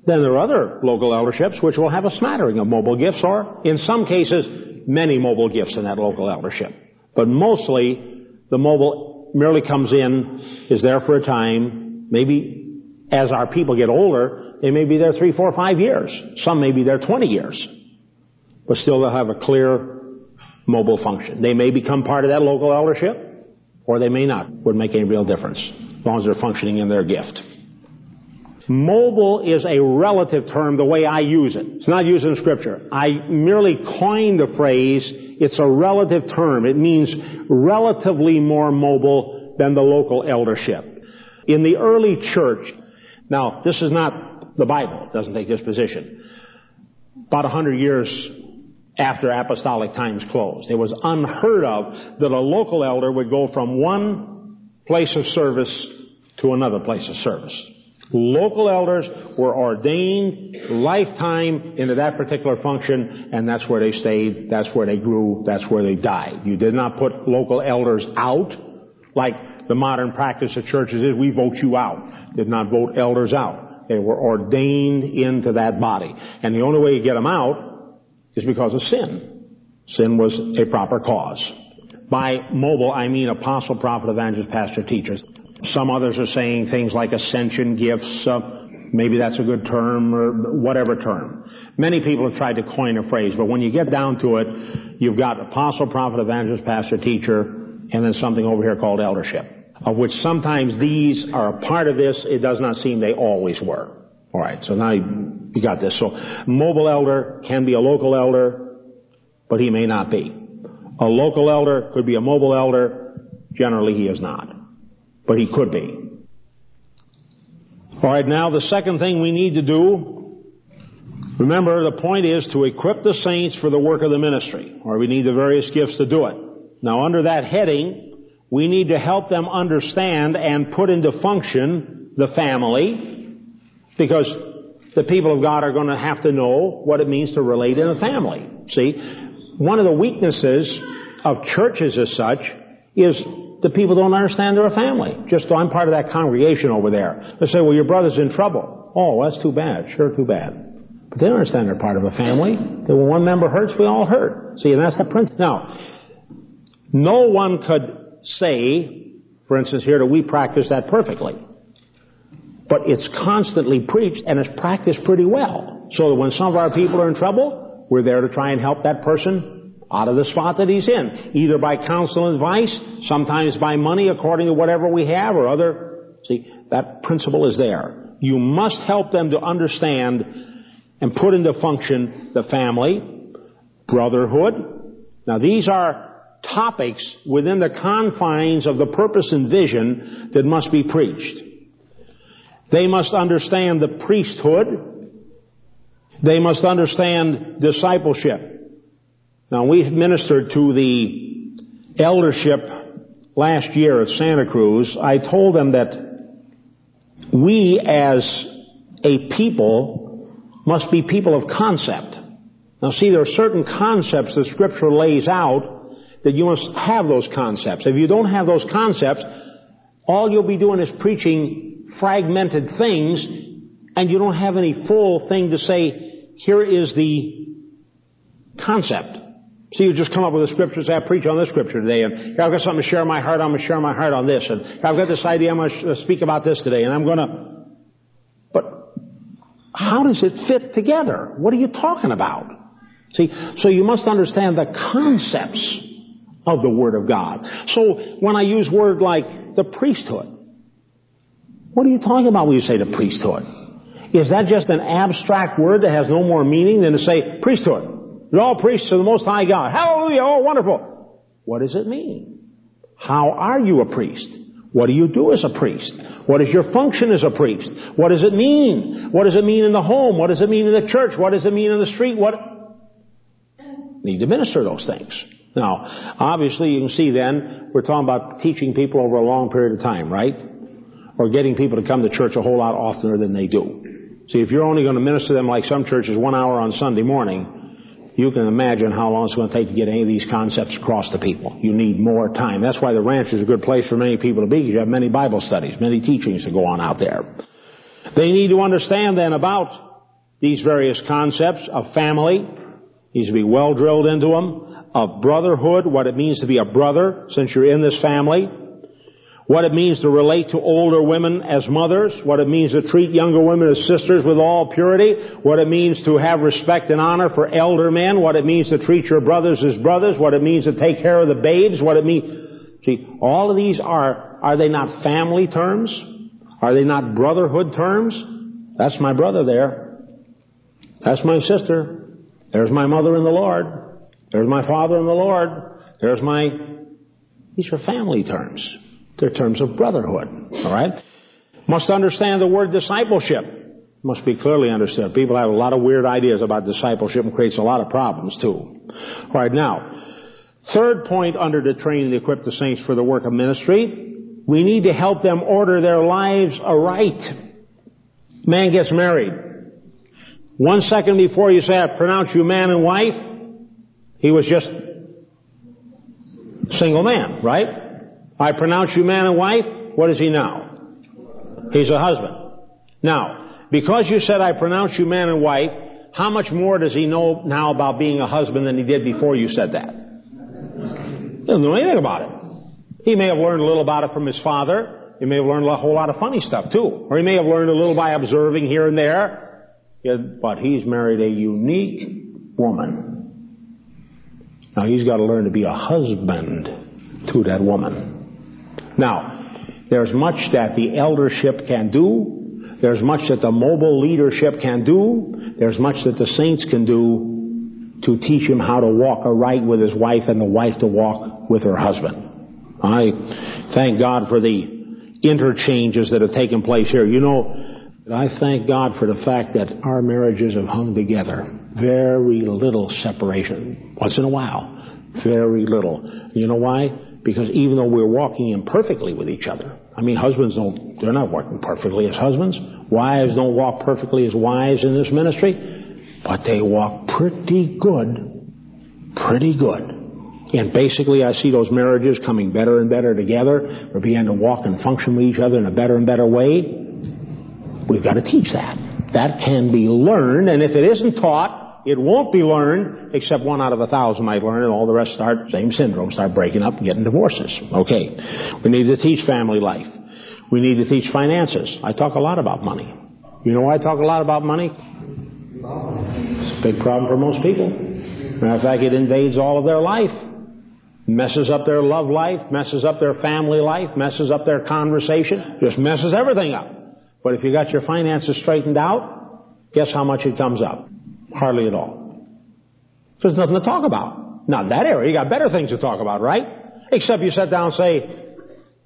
Then there are other local elderships which will have a smattering of mobile gifts, or in some cases, many mobile gifts in that local eldership. But mostly, the mobile merely comes in, is there for a time, maybe as our people get older, they may be there three, four, five years. Some may be there 20 years. But still they'll have a clear mobile function. They may become part of that local eldership, or they may not. Wouldn't make any real difference, as long as they're functioning in their gift. Mobile is a relative term the way I use it. It's not used in scripture. I merely coined the phrase, it's a relative term. It means relatively more mobile than the local eldership. In the early church, now this is not the Bible, it doesn't take this position. About a hundred years after apostolic times closed, it was unheard of that a local elder would go from one place of service to another place of service. Local elders were ordained lifetime into that particular function, and that's where they stayed, that's where they grew, that's where they died. You did not put local elders out, like the modern practice of churches is, we vote you out. Did not vote elders out. They were ordained into that body. And the only way you get them out is because of sin. Sin was a proper cause. By mobile, I mean apostle, prophet, evangelist, pastor, teachers. Some others are saying things like ascension gifts, uh, maybe that's a good term, or whatever term. Many people have tried to coin a phrase, but when you get down to it, you've got apostle, prophet, evangelist, pastor, teacher, and then something over here called eldership, of which sometimes these are a part of this. It does not seem they always were. Alright, so now you, got this. So, mobile elder can be a local elder, but he may not be. A local elder could be a mobile elder, Generally, he is not. But he could be. All right, now the second thing we need to do, remember the point is to equip the saints for the work of the ministry, or we need the various gifts to do it. Now under that heading, we need to help them understand and put into function the family, because the people of God are going to have to know what it means to relate in a family. See, one of the weaknesses of churches as such is the people don't understand they're a family. Just, I'm part of that congregation over there. They say, well, your brother's in trouble. Oh, that's too bad. Sure, too bad. But they don't understand they're part of a family. That when one member hurts, we all hurt. See, and that's the principle. Now, no one could say, for instance, here that we practice that perfectly. But it's constantly preached and it's practiced pretty well. So that when some of our people are in trouble, we're there to try and help that person out of the spot that he's in. Either by counsel and advice, sometimes by money according to whatever we have or other. See, that principle is there. You must help them to understand and put into function the family, brotherhood. Now these are topics within the confines of the purpose and vision that must be preached. They must understand the priesthood. They must understand discipleship. Now we ministered to the eldership last year at Santa Cruz. I told them that we as a people must be people of concept. Now see, there are certain concepts that scripture lays out that you must have those concepts. If you don't have those concepts, all you'll be doing is preaching fragmented things and you don't have any full thing to say, here is the concept. So you just come up with a scripture and say, I preach on this scripture today, and here I've got something to share my heart, I'm going to share my heart on this, and I've got this idea, I'm going to uh, speak about this today, and I'm going to... But how does it fit together? What are you talking about? See, so you must understand the concepts of the Word of God. So when I use word like the priesthood, what are you talking about when you say the priesthood? Is that just an abstract word that has no more meaning than to say priesthood? You're all priests of the Most High God. Hallelujah! Oh, wonderful. What does it mean? How are you a priest? What do you do as a priest? What is your function as a priest? What does it mean? What does it mean in the home? What does it mean in the church? What does it mean in the street? What? Need to minister those things. Now, obviously you can see then, we're talking about teaching people over a long period of time, right? Or getting people to come to church a whole lot oftener than they do. See, if you're only going to minister to them like some churches one hour on Sunday morning, you can imagine how long it's going to take to get any of these concepts across to people. You need more time. That's why the ranch is a good place for many people to be. You have many Bible studies, many teachings that go on out there. They need to understand then about these various concepts of family. Needs to be well drilled into them. Of brotherhood, what it means to be a brother since you're in this family what it means to relate to older women as mothers, what it means to treat younger women as sisters with all purity, what it means to have respect and honor for elder men, what it means to treat your brothers as brothers, what it means to take care of the babes, what it means, see, all of these are, are they not family terms? Are they not brotherhood terms? That's my brother there. That's my sister. There's my mother in the Lord. There's my father in the Lord. There's my, these are family terms. They're terms of brotherhood. All right? Must understand the word discipleship. Must be clearly understood. People have a lot of weird ideas about discipleship and creates a lot of problems too. All right, now, third point under the training to equip the saints for the work of ministry, we need to help them order their lives aright. Man gets married. One second before you say, I pronounce you man and wife, he was just single man, right? I pronounce you man and wife. What is he now? He's a husband. Now, because you said I pronounce you man and wife, how much more does he know now about being a husband than he did before you said that? He doesn't know anything about it. He may have learned a little about it from his father. He may have learned a whole lot of funny stuff too. Or he may have learned a little by observing here and there. But he's married a unique woman. Now he's got to learn to be a husband to that woman. Now, there's much that the eldership can do. There's much that the mobile leadership can do. There's much that the saints can do to teach him how to walk aright with his wife and the wife to walk with her husband. I thank God for the interchanges that have taken place here. You know, I thank God for the fact that our marriages have hung together. Very little separation. Once in a while. Very little. You know why? Because even though we're walking imperfectly with each other, I mean, husbands don't, they're not working perfectly as husbands. Wives don't walk perfectly as wives in this ministry, but they walk pretty good. Pretty good. And basically, I see those marriages coming better and better together. We begin to walk and function with each other in a better and better way. We've got to teach that. That can be learned, and if it isn't taught, it won't be learned, except one out of a thousand might learn, and all the rest start, same syndrome, start breaking up and getting divorces. Okay. We need to teach family life. We need to teach finances. I talk a lot about money. You know why I talk a lot about money? It's a big problem for most people. Matter of fact, it invades all of their life. Messes up their love life, messes up their family life, messes up their conversation, just messes everything up. But if you got your finances straightened out, guess how much it comes up? Hardly at all. So there's nothing to talk about. Not that area, you got better things to talk about, right? Except you sit down and say,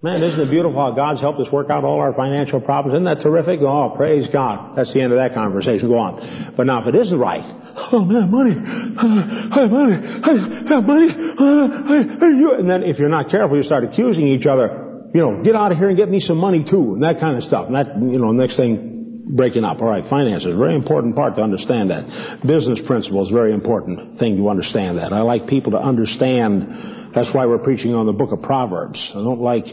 Man, isn't it beautiful how God's helped us work out all our financial problems? Isn't that terrific? Oh, praise God. That's the end of that conversation. Go on. But now if it isn't right, oh man, money, uh, I have money, I have money, uh, I, and then if you're not careful, you start accusing each other, you know, get out of here and get me some money too, and that kind of stuff. And that, you know, next thing, breaking up. All right, finances, very important part to understand that. Business principles, very important thing to understand that. I like people to understand that's why we're preaching on the book of Proverbs. I don't like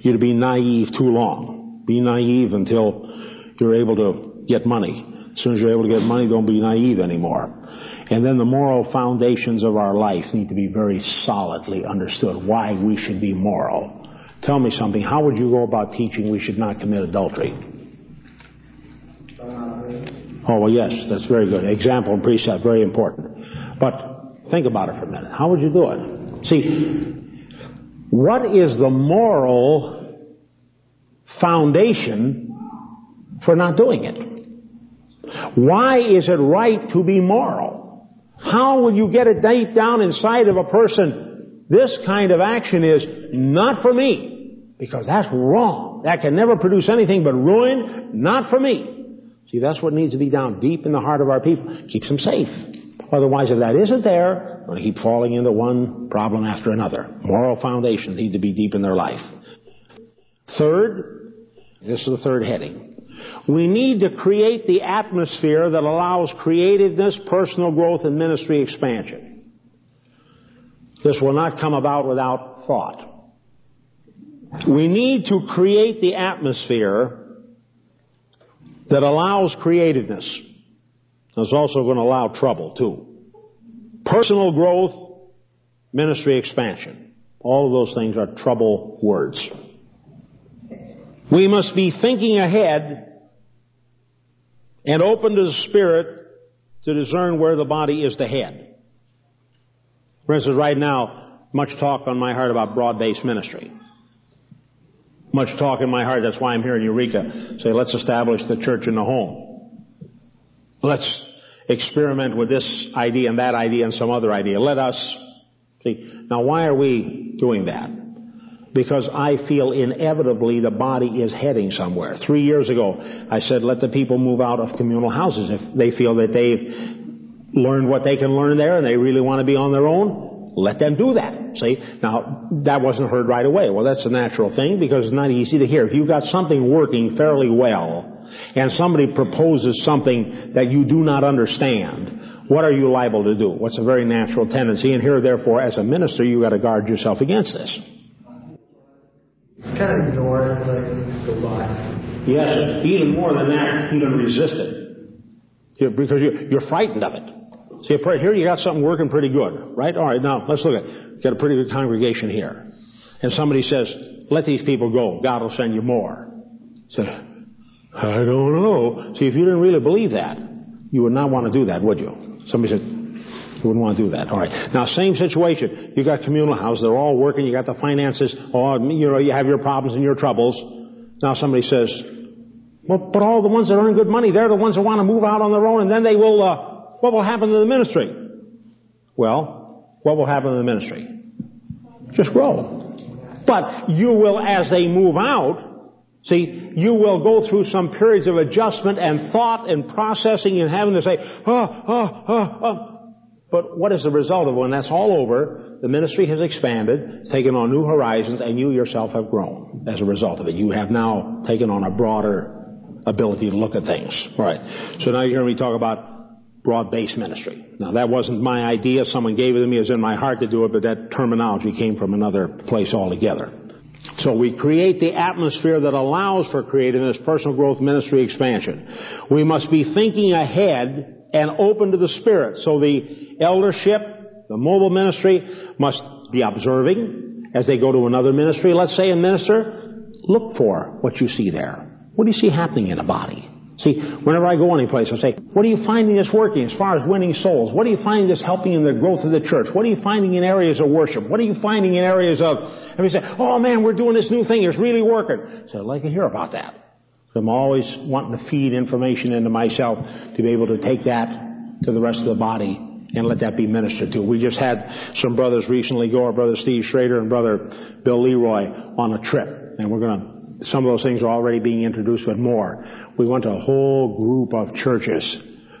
you to be naive too long. Be naive until you're able to get money. As soon as you're able to get money, don't be naive anymore. And then the moral foundations of our life need to be very solidly understood. Why we should be moral. Tell me something. How would you go about teaching we should not commit adultery? Oh, well, yes, that's very good. Example and precept, very important. But think about it for a minute. How would you do it? See, what is the moral foundation for not doing it? Why is it right to be moral? How will you get it deep down inside of a person? This kind of action is not for me. Because that's wrong. That can never produce anything but ruin. Not for me. See, that's what needs to be down deep in the heart of our people. Keeps them safe. Otherwise, if that isn't there, we're going to keep falling into one problem after another. Moral foundations need to be deep in their life. Third, this is the third heading. We need to create the atmosphere that allows creativeness, personal growth, and ministry expansion. This will not come about without thought. We need to create the atmosphere that allows creativeness. It's also going to allow trouble too. Personal growth, ministry expansion. All of those things are trouble words. We must be thinking ahead and open to the Spirit to discern where the body is the head. For instance, right now, much talk on my heart about broad-based ministry. Much talk in my heart, that's why I'm here in Eureka, say let's establish the church in the home. Let's experiment with this idea and that idea and some other idea. Let us see. Now why are we doing that? Because I feel inevitably the body is heading somewhere. Three years ago, I said let the people move out of communal houses if they feel that they've learned what they can learn there and they really want to be on their own. Let them do that. See? Now, that wasn't heard right away. Well, that's a natural thing because it's not easy to hear. If you've got something working fairly well, and somebody proposes something that you do not understand, what are you liable to do? What's a very natural tendency? And here, therefore, as a minister, you've got to guard yourself against this. Kind of ignore it, like go by. Yes, even more than that, even resist it. Because you're, you're frightened of it. See, here you got something working pretty good, right? All right, now let's look at, got a pretty good congregation here. And somebody says, let these people go. God will send you more. So, I don't know. See, if you didn't really believe that, you would not want to do that, would you? Somebody said, you wouldn't want to do that. All right. Now, same situation. You got communal houses. They're all working. You got the finances. Oh, you know, you have your problems and your troubles. Now somebody says, well, but all the ones that earn good money, they're the ones that want to move out on their own, and then they will, uh, what will happen to the ministry? Well, what will happen to the ministry? Just grow. But you will, as they move out, see, you will go through some periods of adjustment and thought and processing and having to say, oh, oh, oh, oh. But what is the result of when that's all over? The ministry has expanded, taken on new horizons, and you yourself have grown as a result of it. You have now taken on a broader ability to look at things. All right. So now you hear me talk about broad-based ministry. Now that wasn't my idea. Someone gave it to me. It was in my heart to do it, but that terminology came from another place altogether. So we create the atmosphere that allows for creating this personal growth ministry expansion. We must be thinking ahead and open to the Spirit. So the eldership, the mobile ministry must be observing as they go to another ministry. Let's say a minister, look for what you see there. What do you see happening in a body? See, whenever I go any place, I say, what are you finding that's working as far as winning souls? What are you finding that's helping in the growth of the church? What are you finding in areas of worship? What are you finding in areas of, and we say, oh man, we're doing this new thing, it's really working. So I'd like to hear about that. So I'm always wanting to feed information into myself to be able to take that to the rest of the body and let that be ministered to. We just had some brothers recently go, our brother Steve Schrader and brother Bill Leroy on a trip. And we're gonna some of those things are already being introduced, but more. We went to a whole group of churches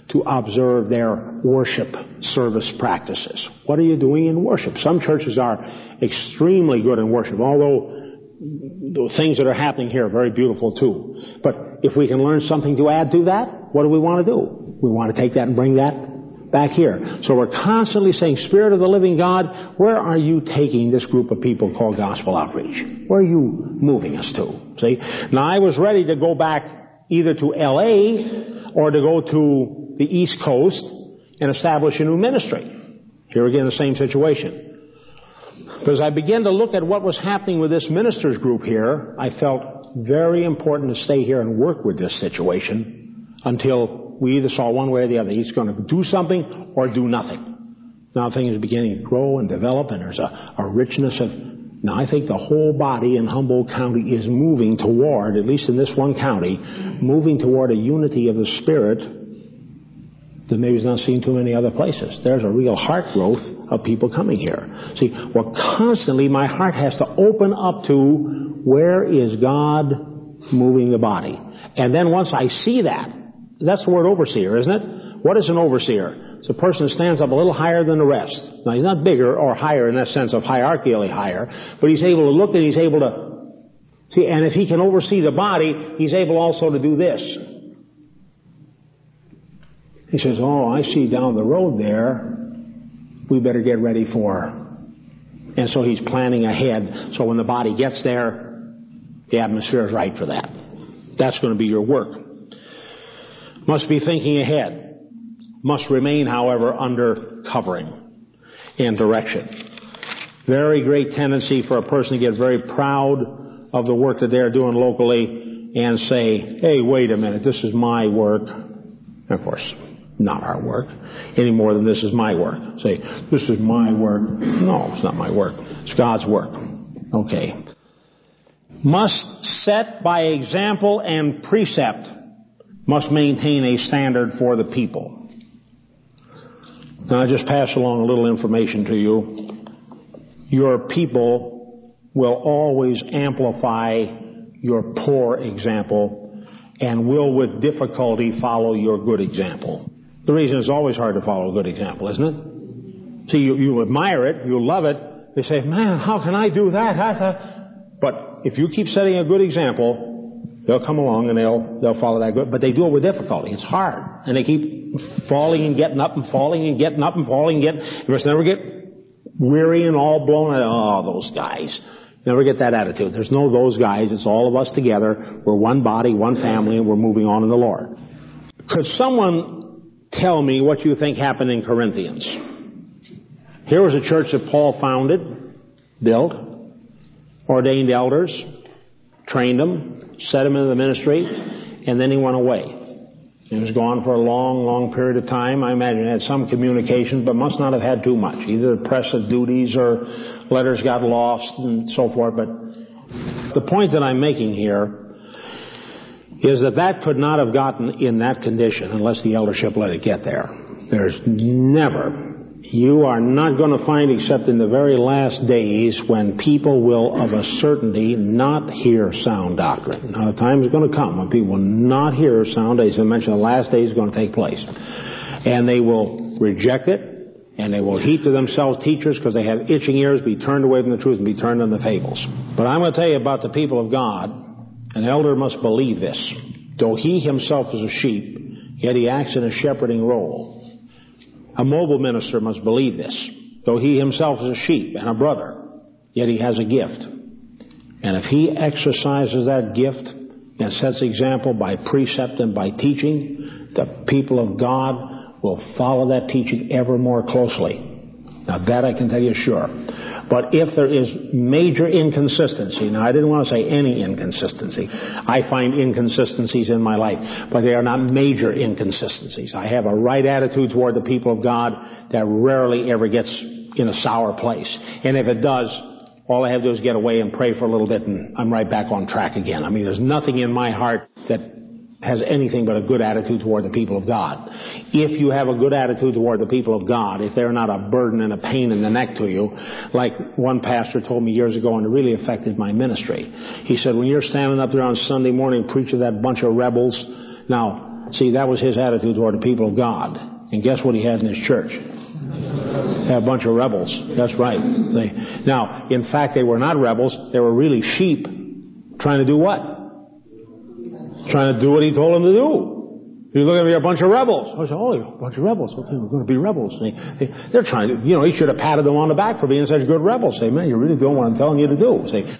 to observe their worship service practices. What are you doing in worship? Some churches are extremely good in worship, although the things that are happening here are very beautiful too. But if we can learn something to add to that, what do we want to do? We want to take that and bring that back here. So we're constantly saying, Spirit of the living God, where are you taking this group of people called gospel outreach? Where are you moving us to? See? Now I was ready to go back either to LA or to go to the East Coast and establish a new ministry. Here again, the same situation. But as I began to look at what was happening with this ministers group here, I felt very important to stay here and work with this situation until we either saw one way or the other. He's going to do something or do nothing. Now things are beginning to grow and develop and there's a, a richness of, now I think the whole body in Humboldt County is moving toward, at least in this one county, moving toward a unity of the Spirit that maybe is not seen too many other places. There's a real heart growth of people coming here. See, well constantly my heart has to open up to where is God moving the body. And then once I see that, that's the word overseer, isn't it? What is an overseer? It's a person stands up a little higher than the rest. Now he's not bigger or higher in that sense of hierarchically higher, but he's able to look and he's able to see, and if he can oversee the body, he's able also to do this. He says, oh, I see down the road there, we better get ready for. And so he's planning ahead, so when the body gets there, the atmosphere is right for that. That's going to be your work must be thinking ahead, must remain, however, under covering and direction. Very great tendency for a person to get very proud of the work that they're doing locally and say, hey, wait a minute, this is my work. And of course, not our work, any more than this is my work. Say, this is my work. No, it's not my work. It's God's work. Okay. Must set by example and precept must maintain a standard for the people. Now I just pass along a little information to you. Your people will always amplify your poor example and will with difficulty follow your good example. The reason it's always hard to follow a good example, isn't it? See, you, you admire it, you love it, they say, man, how can I do that? But if you keep setting a good example, They'll come along and they'll, they'll follow that good, but they do it with difficulty. It's hard. And they keep falling and getting up and falling and getting up and falling and getting, you must never get weary and all blown out. Oh, those guys. Never get that attitude. There's no those guys. It's all of us together. We're one body, one family, and we're moving on in the Lord. Could someone tell me what you think happened in Corinthians? Here was a church that Paul founded, built, ordained elders, trained them, set them into the ministry, and then he went away. He was gone for a long, long period of time. I imagine he had some communication, but must not have had too much. Either the press of duties or letters got lost and so forth. But the point that I'm making here is that that could not have gotten in that condition unless the eldership let it get there. There's never you are not going to find except in the very last days when people will of a certainty not hear sound doctrine. Now the time is going to come when people will not hear sound As I mentioned, the last day is going to take place. And they will reject it, and they will heap to themselves teachers because they have itching ears, be turned away from the truth and be turned into fables. But I'm going to tell you about the people of God. An elder must believe this. Though he himself is a sheep, yet he acts in a shepherding role. A mobile minister must believe this. Though he himself is a sheep and a brother, yet he has a gift. And if he exercises that gift and sets example by precept and by teaching, the people of God will follow that teaching ever more closely. Now that I can tell you sure. But if there is major inconsistency, now I didn't want to say any inconsistency. I find inconsistencies in my life, but they are not major inconsistencies. I have a right attitude toward the people of God that rarely ever gets in a sour place. And if it does, all I have to do is get away and pray for a little bit and I'm right back on track again. I mean, there's nothing in my heart that has anything but a good attitude toward the people of God. If you have a good attitude toward the people of God, if they're not a burden and a pain in the neck to you, like one pastor told me years ago and it really affected my ministry. He said, when you're standing up there on Sunday morning preaching that bunch of rebels, now, see, that was his attitude toward the people of God. And guess what he had in his church? a bunch of rebels. That's right. They, now, in fact, they were not rebels. They were really sheep trying to do what? Trying to do what he told them to do. You look at me, a bunch of rebels. I said, oh, a bunch of rebels. Okay, we're going to be rebels. They, they, are trying to, you know, he should have patted them on the back for being such good rebels. Say, man, you're really doing what I'm telling you to do. Say,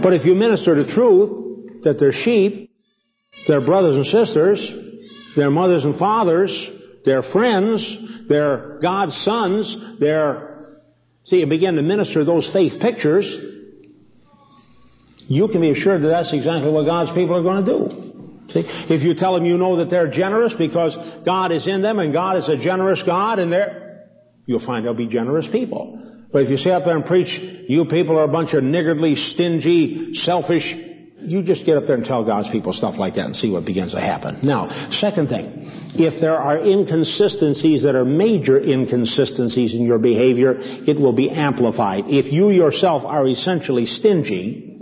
but if you minister the truth, that they're sheep, they're brothers and sisters, they're mothers and fathers, they're friends, they're God's sons, they're, see, you begin to minister those faith pictures, you can be assured that that's exactly what God's people are going to do. See, if you tell them you know that they're generous because God is in them and God is a generous God and they're, you'll find they'll be generous people. But if you sit up there and preach, you people are a bunch of niggardly, stingy, selfish, you just get up there and tell God's people stuff like that and see what begins to happen. Now, second thing, if there are inconsistencies that are major inconsistencies in your behavior, it will be amplified. If you yourself are essentially stingy,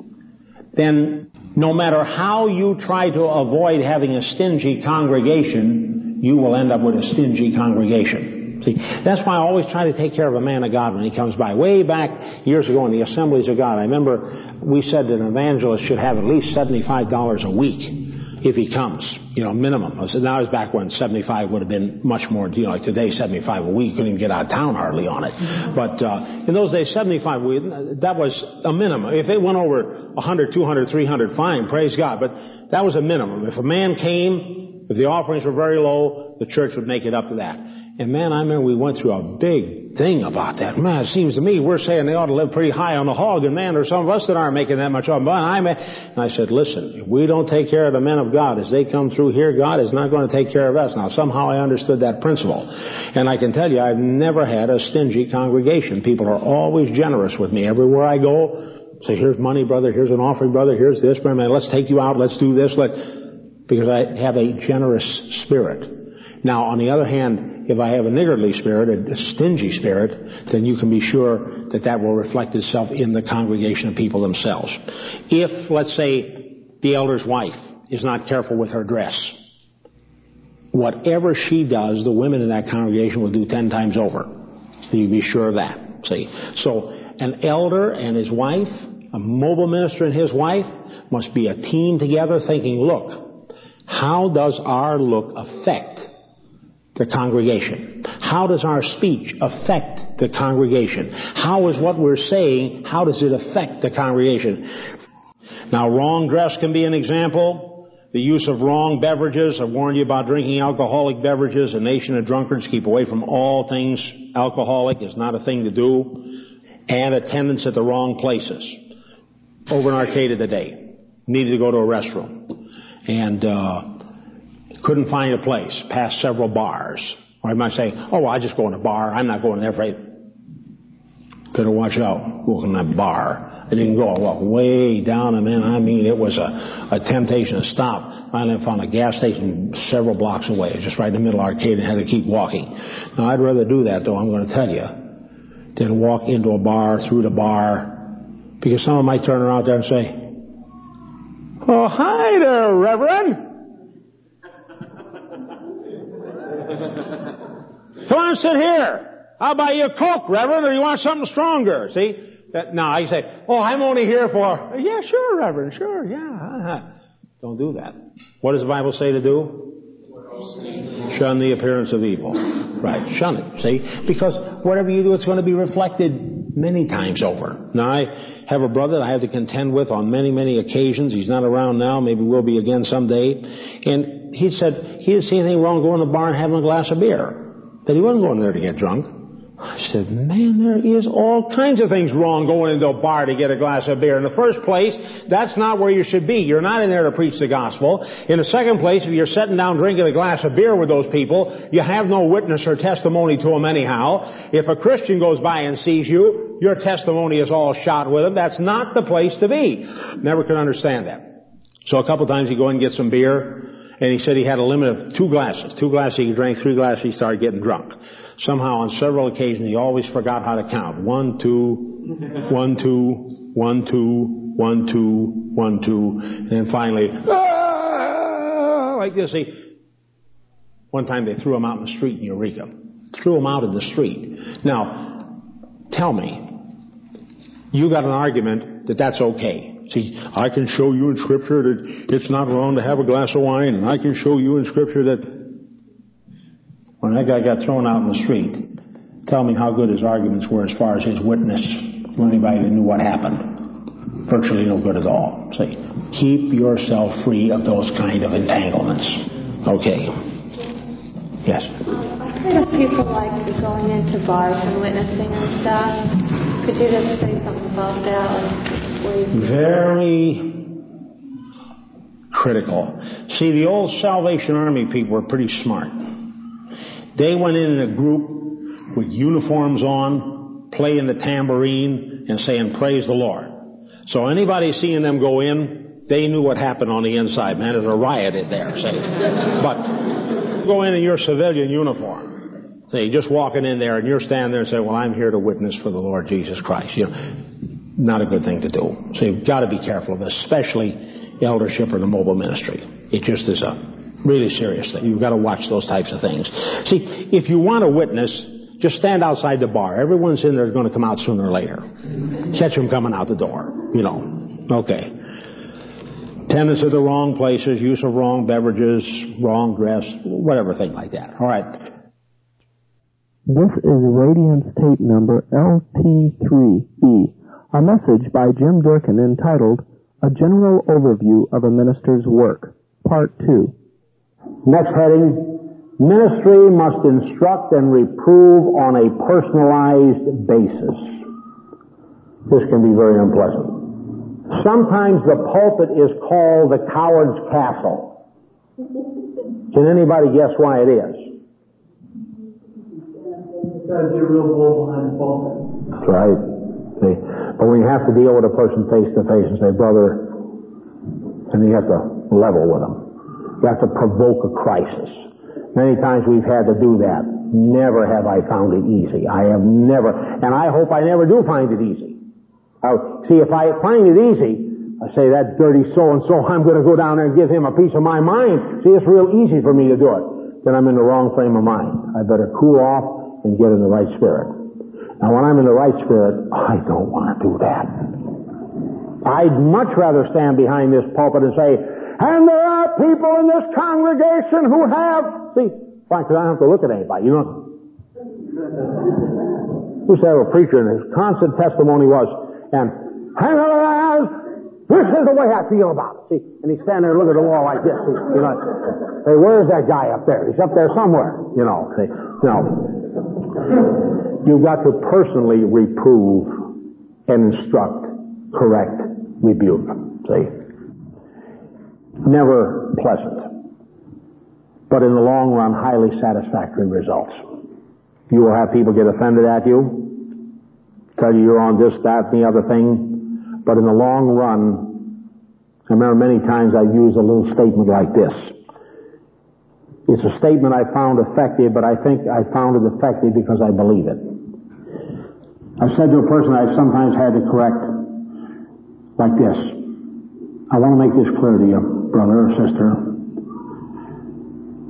then no matter how you try to avoid having a stingy congregation, you will end up with a stingy congregation. See, that's why I always try to take care of a man of God when he comes by. Way back years ago in the Assemblies of God, I remember we said that an evangelist should have at least $75 a week if he comes, you know, minimum. I said, now it's back when 75 would have been much more, you know, like today 75 a week, couldn't even get out of town hardly on it. But, uh, in those days 75 we, that was a minimum. If it went over 100, 200, 300, fine, praise God. But that was a minimum. If a man came, if the offerings were very low, the church would make it up to that. And man, I remember we went through a big thing about that. Man, it seems to me we're saying they ought to live pretty high on the hog, and man, there's some of us that aren't making that much of But I'm, and I said, listen, if we don't take care of the men of God as they come through here, God is not going to take care of us. Now, somehow I understood that principle. And I can tell you, I've never had a stingy congregation. People are always generous with me. Everywhere I go, say, here's money, brother, here's an offering, brother, here's this, brother, man, let's take you out, let's do this, let, because I have a generous spirit. Now, on the other hand, if I have a niggardly spirit, a stingy spirit, then you can be sure that that will reflect itself in the congregation of people themselves. If, let's say, the elder's wife is not careful with her dress, whatever she does, the women in that congregation will do ten times over. You be sure of that. See? So, an elder and his wife, a mobile minister and his wife, must be a team together thinking, look, how does our look affect the congregation? How does our speech affect the congregation? How is what we're saying, how does it affect the congregation? Now, wrong dress can be an example. The use of wrong beverages. I've warned you about drinking alcoholic beverages. A nation of drunkards keep away from all things alcoholic. It's not a thing to do. And attendance at the wrong places. Over in the day. Needed to go to a restroom. And, uh, couldn't find a place, passed several bars. Or I might say, oh, well, I just go in a bar. I'm not going there for Better watch out. Go in that bar. I didn't go well, way down, and man, I mean, it was a, a temptation to stop. Finally, I found a gas station several blocks away, just right in the middle of the arcade, and had to keep walking. Now, I'd rather do that, though, I'm going to tell you, than walk into a bar, through the bar, because someone might turn around there and say, Oh, hi there, Reverend. Come on, sit here. I'll buy you a Coke, Reverend, or you want something stronger? See? That, no, you say, oh, I'm only here for, yeah, sure, Reverend, sure, yeah. Uh-huh. Don't do that. What does the Bible say to do? Shun the appearance of evil. Right, shun it, see? Because whatever you do, it's going to be reflected many times over. Now, I have a brother that I have to contend with on many, many occasions. He's not around now. Maybe we'll be again someday. And he said he didn't see anything wrong going to the bar and having a glass of beer. That he wasn't going there to get drunk. I said, man, there is all kinds of things wrong going into a bar to get a glass of beer. In the first place, that's not where you should be. You're not in there to preach the gospel. In the second place, if you're sitting down drinking a glass of beer with those people, you have no witness or testimony to them anyhow. If a Christian goes by and sees you, your testimony is all shot with them. That's not the place to be. Never could understand that. So a couple times he go and get some beer, and he said he had a limit of two glasses. Two glasses he drank, three glasses he started getting drunk somehow on several occasions he always forgot how to count. One, two, one, two, one, two, one, two, one, two, and then finally, ah, like this. See, one time they threw him out in the street in Eureka. Threw him out in the street. Now, tell me, you got an argument that that's okay. See, I can show you in scripture that it's not wrong to have a glass of wine, and I can show you in scripture that when that guy got thrown out in the street, tell me how good his arguments were as far as his witness to anybody that knew what happened. Virtually no good at all. See, keep yourself free of those kind of entanglements. Okay. Yes. Um, I've heard of people like going into bars and witnessing and stuff. Could you just say something about that? Very critical. See, the old Salvation Army people were pretty smart. They went in in a group with uniforms on, playing the tambourine and saying, praise the Lord. So anybody seeing them go in, they knew what happened on the inside. Man, there's a riot in there. See? but go in in your civilian uniform. See, just walking in there and you're standing there and saying, well, I'm here to witness for the Lord Jesus Christ. You know, not a good thing to do. So you've got to be careful of this, especially eldership or the mobile ministry. It just is a really serious thing. You've got to watch those types of things. See, if you want a witness, just stand outside the bar. Everyone's in there going to come out sooner or later. Catch them coming out the door. You know. Okay. Attendance at the wrong places, use of wrong beverages, wrong dress, whatever thing like that. All right. This is Radiance tape number LT3E, a message by Jim Durkin entitled A General Overview of a Minister's Work, Part 2. Next heading, ministry must instruct and reprove on a personalized basis. This can be very unpleasant. Sometimes the pulpit is called the coward's castle. Can anybody guess why it is? Because you're real bold behind the pulpit. That's right. See, but when you have to deal with a person face to face and say, brother, and you have to level with them. You have to provoke a crisis. Many times we've had to do that. Never have I found it easy. I have never, and I hope I never do find it easy. See, if I find it easy, I say that dirty so and so, I'm going to go down there and give him a piece of my mind. See, it's real easy for me to do it. Then I'm in the wrong frame of mind. I better cool off and get in the right spirit. Now, when I'm in the right spirit, I don't want to do that. I'd much rather stand behind this pulpit and say, and there are people in this congregation who have, see, frankly, I don't have to look at anybody, you know. Used to have a preacher and his constant testimony was, and, this is the way I feel about it. See, and he's standing there looking at the wall like this. See, you know, hey, where's that guy up there? He's up there somewhere. You know, see. No. You've got to personally reprove and instruct, correct, rebuke. See? never pleasant, but in the long run, highly satisfactory results. You will have people get offended at you, tell you you're on this, that, and the other thing, But in the long run, I remember many times I've used a little statement like this. It's a statement I found effective, but I think I found it effective because I believe it. I've said to a person I've sometimes had to correct like this. I want to make this clear to you, brother or sister,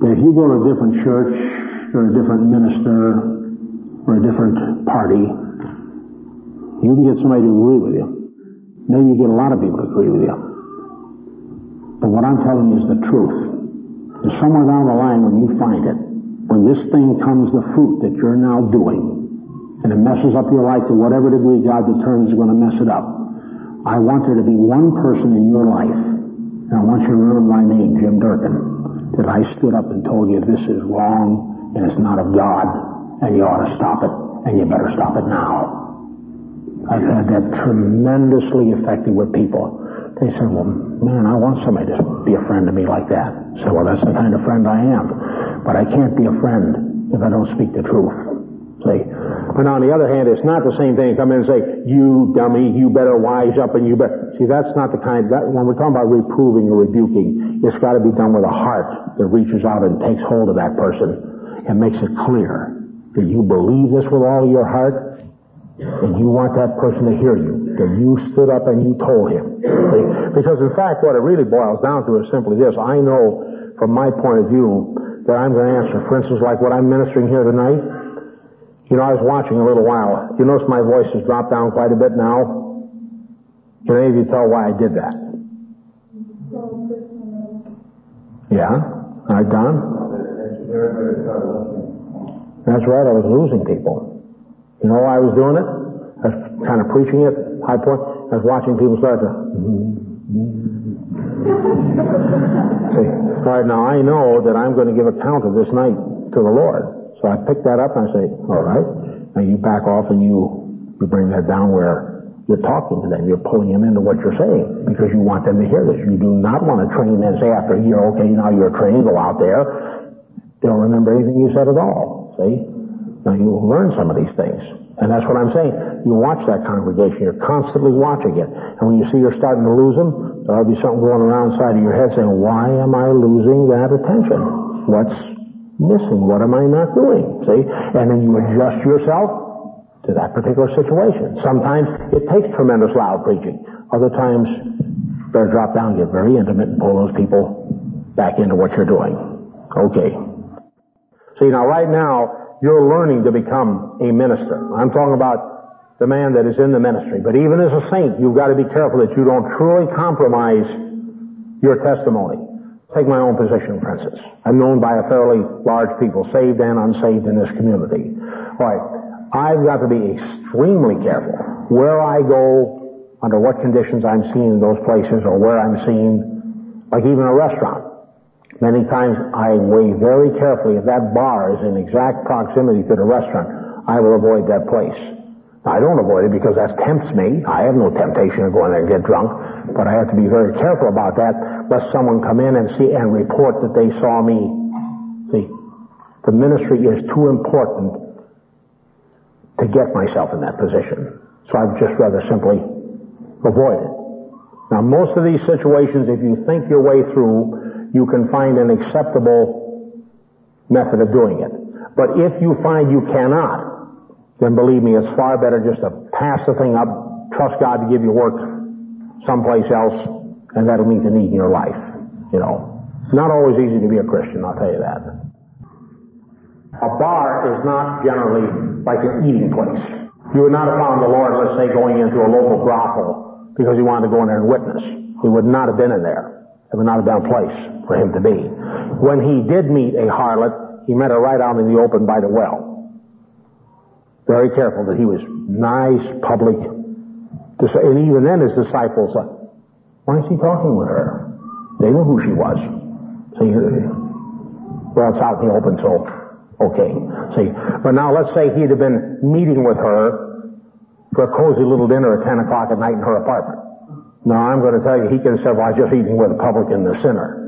that if you go to a different church or a different minister or a different party, you can get somebody to agree with you. Maybe you get a lot of people to agree with you. But what I'm telling you is the truth. Somewhere down the line when you find it, when this thing comes the fruit that you're now doing, and it messes up your life to whatever degree God determines is going to mess it up, I want there to be one person in your life, and I want you to remember my name, Jim Durkin, that I stood up and told you this is wrong and it's not of God and you ought to stop it, and you better stop it now. I've had that tremendously effective with people. They said, well, man, I want somebody to be a friend to me like that. So, well, that's the kind of friend I am. But I can't be a friend if I don't speak the truth. See? But on the other hand, it's not the same thing come in and say, you dummy, you better wise up and you better. See, that's not the kind, that, when we're talking about reproving or rebuking, it's got to be done with a heart that reaches out and takes hold of that person and makes it clear that you believe this with all your heart and you want that person to hear you, that you stood up and you told him. Because in fact, what it really boils down to is simply this. I know from my point of view that I'm going to answer. For instance, like what I'm ministering here tonight, you know, I was watching a little while. You notice my voice has dropped down quite a bit now? Can any of you tell why I did that? Yeah? Right, Don? That's right, I was losing people. You know why I was doing it? I was kind of preaching it, high point. I was watching people start to. See, right, now I know that I'm going to give account of this night to the Lord. So I pick that up and I say, all right, now you back off and you, you bring that down where you're talking to them. You're pulling them into what you're saying because you want them to hear this. You do not want to train them and say after a year, okay, now you're trained, go out there. They don't remember anything you said at all. See? Now you learn some of these things. And that's what I'm saying. You watch that congregation. You're constantly watching it. And when you see you're starting to lose them, there'll be something going around inside of your head saying, why am I losing that attention? What's missing? What am I not doing? See? And then you adjust yourself to that particular situation. Sometimes it takes tremendous loud preaching. Other times, better drop down, get very intimate, and pull those people back into what you're doing. Okay. See, now right now, you're learning to become a minister. I'm talking about the man that is in the ministry. But even as a saint, you've got to be careful that you don't truly compromise your testimony. Take my own position, instance. I'm known by a fairly large people, saved and unsaved in this community. Alright, I've got to be extremely careful where I go, under what conditions I'm seen in those places, or where I'm seen, like even a restaurant. Many times I weigh very carefully if that bar is in exact proximity to the restaurant, I will avoid that place. Now, I don't avoid it because that tempts me. I have no temptation to go in there and get drunk, but I have to be very careful about that, lest someone come in and see and report that they saw me. See, the ministry is too important to get myself in that position. So I'd just rather simply avoid it. Now, most of these situations, if you think your way through, you can find an acceptable method of doing it. But if you find you cannot, then believe me, it's far better just to pass the thing up, trust God to give you work someplace else, and that'll meet the need in your life. You know, it's not always easy to be a Christian, I'll tell you that. A bar is not generally like an eating place. You would not have found the Lord, let's say, going into a local brothel because he wanted to go in there and witness. He would not have been in there. It would not have been a place for him to be. When he did meet a harlot, he met her right out in the open by the well. Very careful that he was nice, public. And even then his disciples said, why is he talking with her? They knew who she was. See, well, it's out in the open, so okay. See, but now let's say he'd have been meeting with her for a cozy little dinner at 10 o'clock at night in her apartment. Now I'm going to tell you, he could have said, well, I just eating with a publican and the sinner.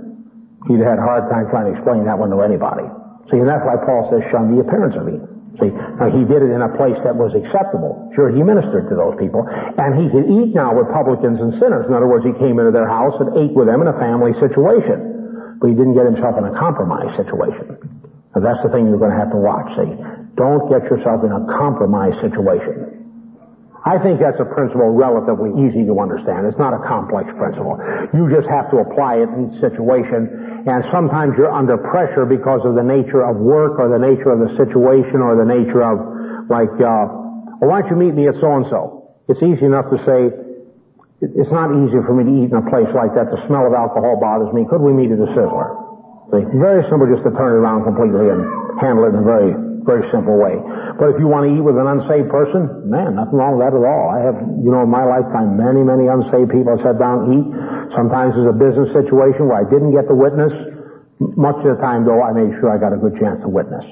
He'd had a hard time trying to explain that one to anybody. See, and that's why Paul says, shun the appearance of evil. See, now he did it in a place that was acceptable. Sure, he ministered to those people. And he could eat now with publicans and sinners. In other words, he came into their house and ate with them in a family situation. But he didn't get himself in a compromise situation. That's the thing you're going to have to watch, see. Don't get yourself in a compromise situation. I think that's a principle relatively easy to understand. It's not a complex principle. You just have to apply it in each situation. And sometimes you're under pressure because of the nature of work or the nature of the situation or the nature of, like, uh, well, why don't you meet me at so-and-so? It's easy enough to say, it's not easy for me to eat in a place like that. The smell of alcohol bothers me. Could we meet at the Sizzler? Very simple just to turn it around completely and handle it in a very very simple way. But if you want to eat with an unsaved person, man, nothing wrong with that at all. I have, you know, in my lifetime, many, many unsaved people I sat down and eat. Sometimes it's a business situation where I didn't get the witness. Much of the time, though, I made sure I got a good chance to witness.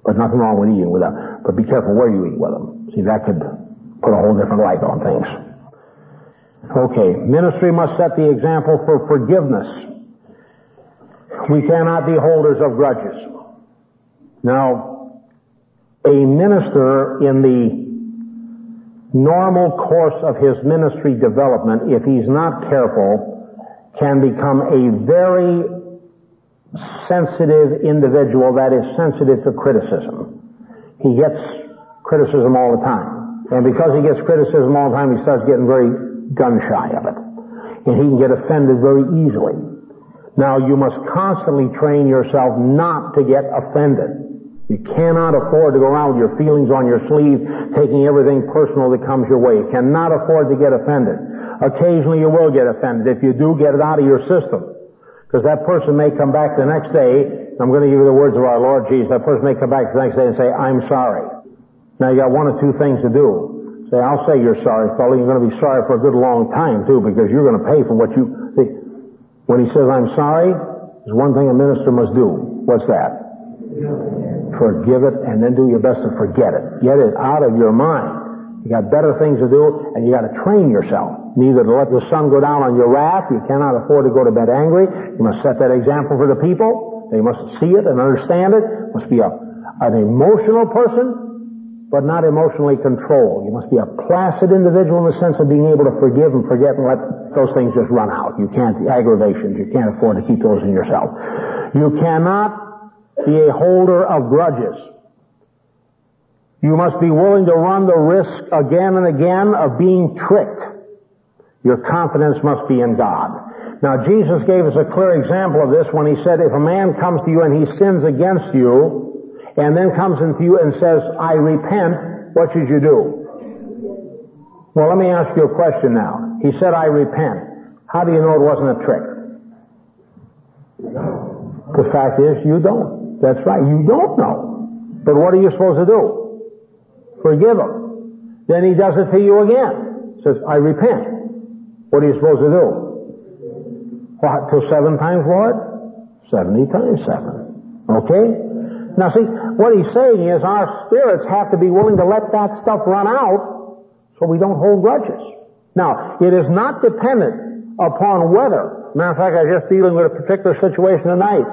But nothing wrong with eating with them. But be careful where you eat with them. See, that could put a whole different light on things. Okay, ministry must set the example for forgiveness. We cannot be holders of grudges. Now, a minister in the normal course of his ministry development, if he's not careful, can become a very sensitive individual that is sensitive to criticism. He gets criticism all the time. And because he gets criticism all the time, he starts getting very gun shy of it. And he can get offended very easily. Now you must constantly train yourself not to get offended. You cannot afford to go around with your feelings on your sleeve, taking everything personal that comes your way. You cannot afford to get offended. Occasionally you will get offended. If you do, get it out of your system. Because that person may come back the next day, I'm going to give you the words of our Lord Jesus, that person may come back the next day and say, I'm sorry. Now you got one or two things to do. Say, I'll say you're sorry, fellow. You're going to be sorry for a good long time too, because you're going to pay for what you, see, when he says, I'm sorry, there's one thing a minister must do. What's that? Forgive it, and then do your best to forget it. Get it out of your mind. You got better things to do, and you got to train yourself. Neither to let the sun go down on your wrath. You cannot afford to go to bed angry. You must set that example for the people. They must see it and understand it. Must be a, an emotional person, but not emotionally controlled. You must be a placid individual in the sense of being able to forgive and forget and let those things just run out. You can't, the aggravations, you can't afford to keep those in yourself. You cannot be a holder of grudges. You must be willing to run the risk again and again of being tricked. Your confidence must be in God. Now Jesus gave us a clear example of this when he said, if a man comes to you and he sins against you, and then comes into you and says, I repent, what should you do? Well, let me ask you a question now. He said, I repent. How do you know it wasn't a trick? The fact is, you don't. That's right. You don't know. But what are you supposed to do? Forgive him. Then he does it to you again. Says, I repent. What are you supposed to do? What, till seven times, Lord? Seventy times seven. Okay? Now see, what he's saying is our spirits have to be willing to let that stuff run out so we don't hold grudges. Now, it is not dependent upon whether. Matter of fact, I was just dealing with a particular situation tonight,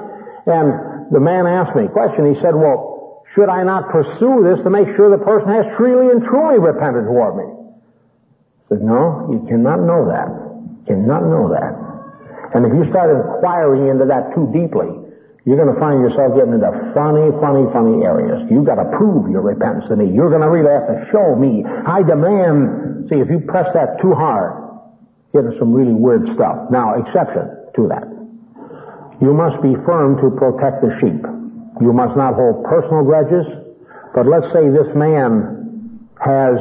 and the man asked me a question. He said, well, should I not pursue this to make sure the person has truly and truly repented toward me? I said, no, you cannot know that. You cannot know that. And if you start inquiring into that too deeply, you're going to find yourself getting into funny, funny, funny areas. You've got to prove your repentance to me. You're going to really have to show me. I demand. See, if you press that too hard, you get into some really weird stuff. Now, exception to that. You must be firm to protect the sheep. You must not hold personal grudges. But let's say this man has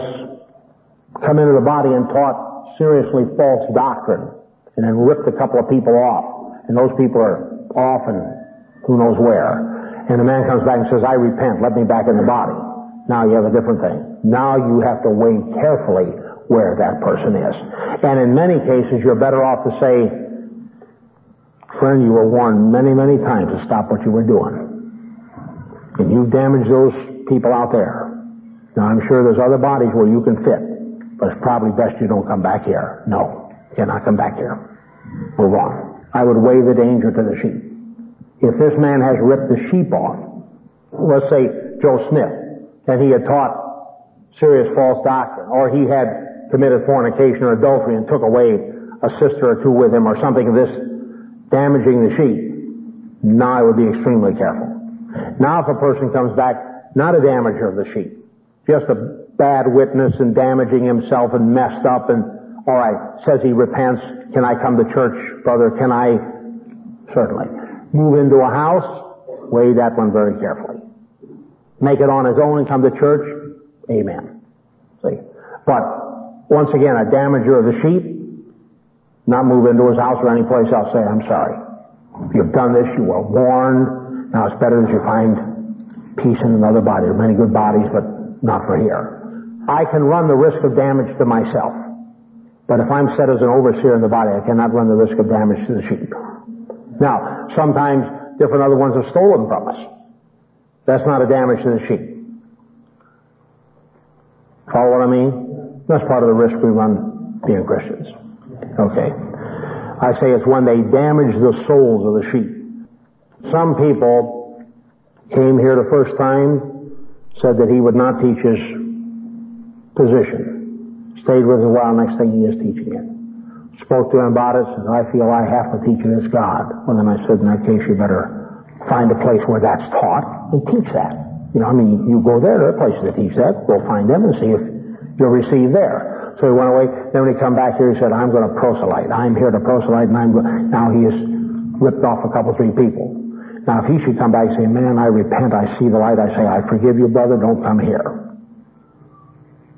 come into the body and taught seriously false doctrine and then ripped a couple of people off. And those people are off and who knows where. And the man comes back and says, I repent, let me back in the body. Now you have a different thing. Now you have to weigh carefully where that person is. And in many cases, you're better off to say, Friend, you were warned many, many times to stop what you were doing. And you've damaged those people out there. Now I'm sure there's other bodies where you can fit, but it's probably best you don't come back here. No, cannot come back here. Move on. I would weigh the danger to the sheep. If this man has ripped the sheep off, let's say Joe Smith and he had taught serious false doctrine, or he had committed fornication or adultery and took away a sister or two with him or something of this damaging the sheep, now I would be extremely careful. Now if a person comes back, not a damager of the sheep, just a bad witness and damaging himself and messed up and, alright, says he repents, can I come to church, brother, can I? Certainly. Move into a house, weigh that one very carefully. Make it on his own and come to church, amen. See? But, once again, a damager of the sheep, not move into his house or any place else, say, I'm sorry. You've done this, you were warned, now it's better that you find peace in another body. There are many good bodies, but not for here. I can run the risk of damage to myself. But if I'm set as an overseer in the body, I cannot run the risk of damage to the sheep. Now, sometimes different other ones are stolen from us. That's not a damage to the sheep. Follow what I mean? That's part of the risk we run being Christians. Okay. I say it's when they damage the souls of the sheep. Some people came here the first time, said that he would not teach his position. Stayed with him a while, next thing he is teaching it. Spoke to him about it, said, I feel I have to teach it as God. Well then I said, in that case you better find a place where that's taught and teach that. You know, I mean, you go there, there are places that teach that. Go find them and see if you'll receive there. So he went away. Then when he come back here, he said, I'm going to proselyte. I'm here to proselyte and I'm going, now he has ripped off a couple, three people. Now if he should come back and say, man, I repent, I see the light, I say, I forgive you, brother, don't come here.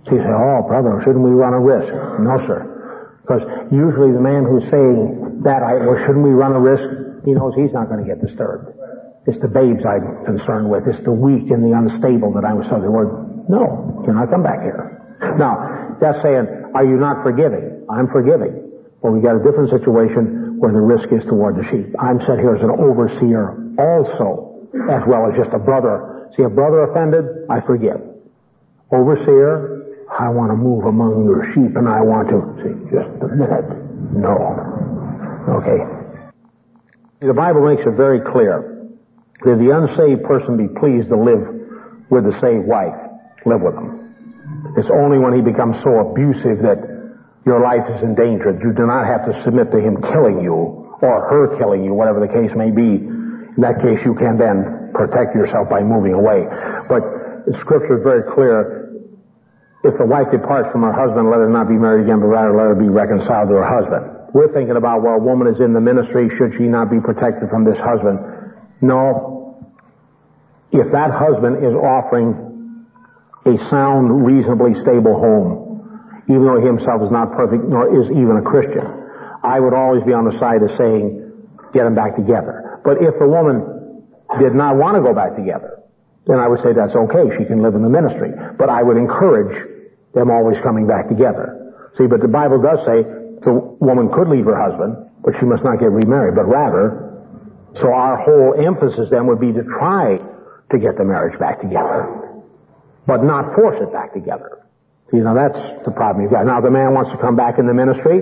So you say, oh, brother, shouldn't we run a risk? No, sir. Because usually the man who's saying that, I, well, shouldn't we run a risk? He knows he's not going to get disturbed. It's the babes I'm concerned with. It's the weak and the unstable that I'm concerned with. No, you're come back here. Now, that's saying, are you not forgiving? I'm forgiving. Well, we got a different situation where the risk is toward the sheep. I'm set here as an overseer also, as well as just a brother. See, a brother offended, I forgive. Overseer, I want to move among your sheep and I want to, see, just a minute. No. Okay. The Bible makes it very clear that the unsaved person be pleased to live with the saved wife. Live with them. It's only when he becomes so abusive that your life is in danger. You do not have to submit to him killing you or her killing you, whatever the case may be. In that case, you can then protect yourself by moving away. But scripture is very clear if the wife departs from her husband, let her not be married again, but rather let her be reconciled to her husband. We're thinking about, well, a woman is in the ministry, should she not be protected from this husband? No. If that husband is offering a sound, reasonably stable home, even though he himself is not perfect, nor is even a Christian, I would always be on the side of saying, get them back together. But if the woman did not want to go back together, then I would say that's okay. She can live in the ministry. But I would encourage them always coming back together. See, but the Bible does say the woman could leave her husband, but she must not get remarried, but rather, so our whole emphasis then would be to try to get the marriage back together, but not force it back together. See, now that's the problem you've got. Now the man wants to come back in the ministry.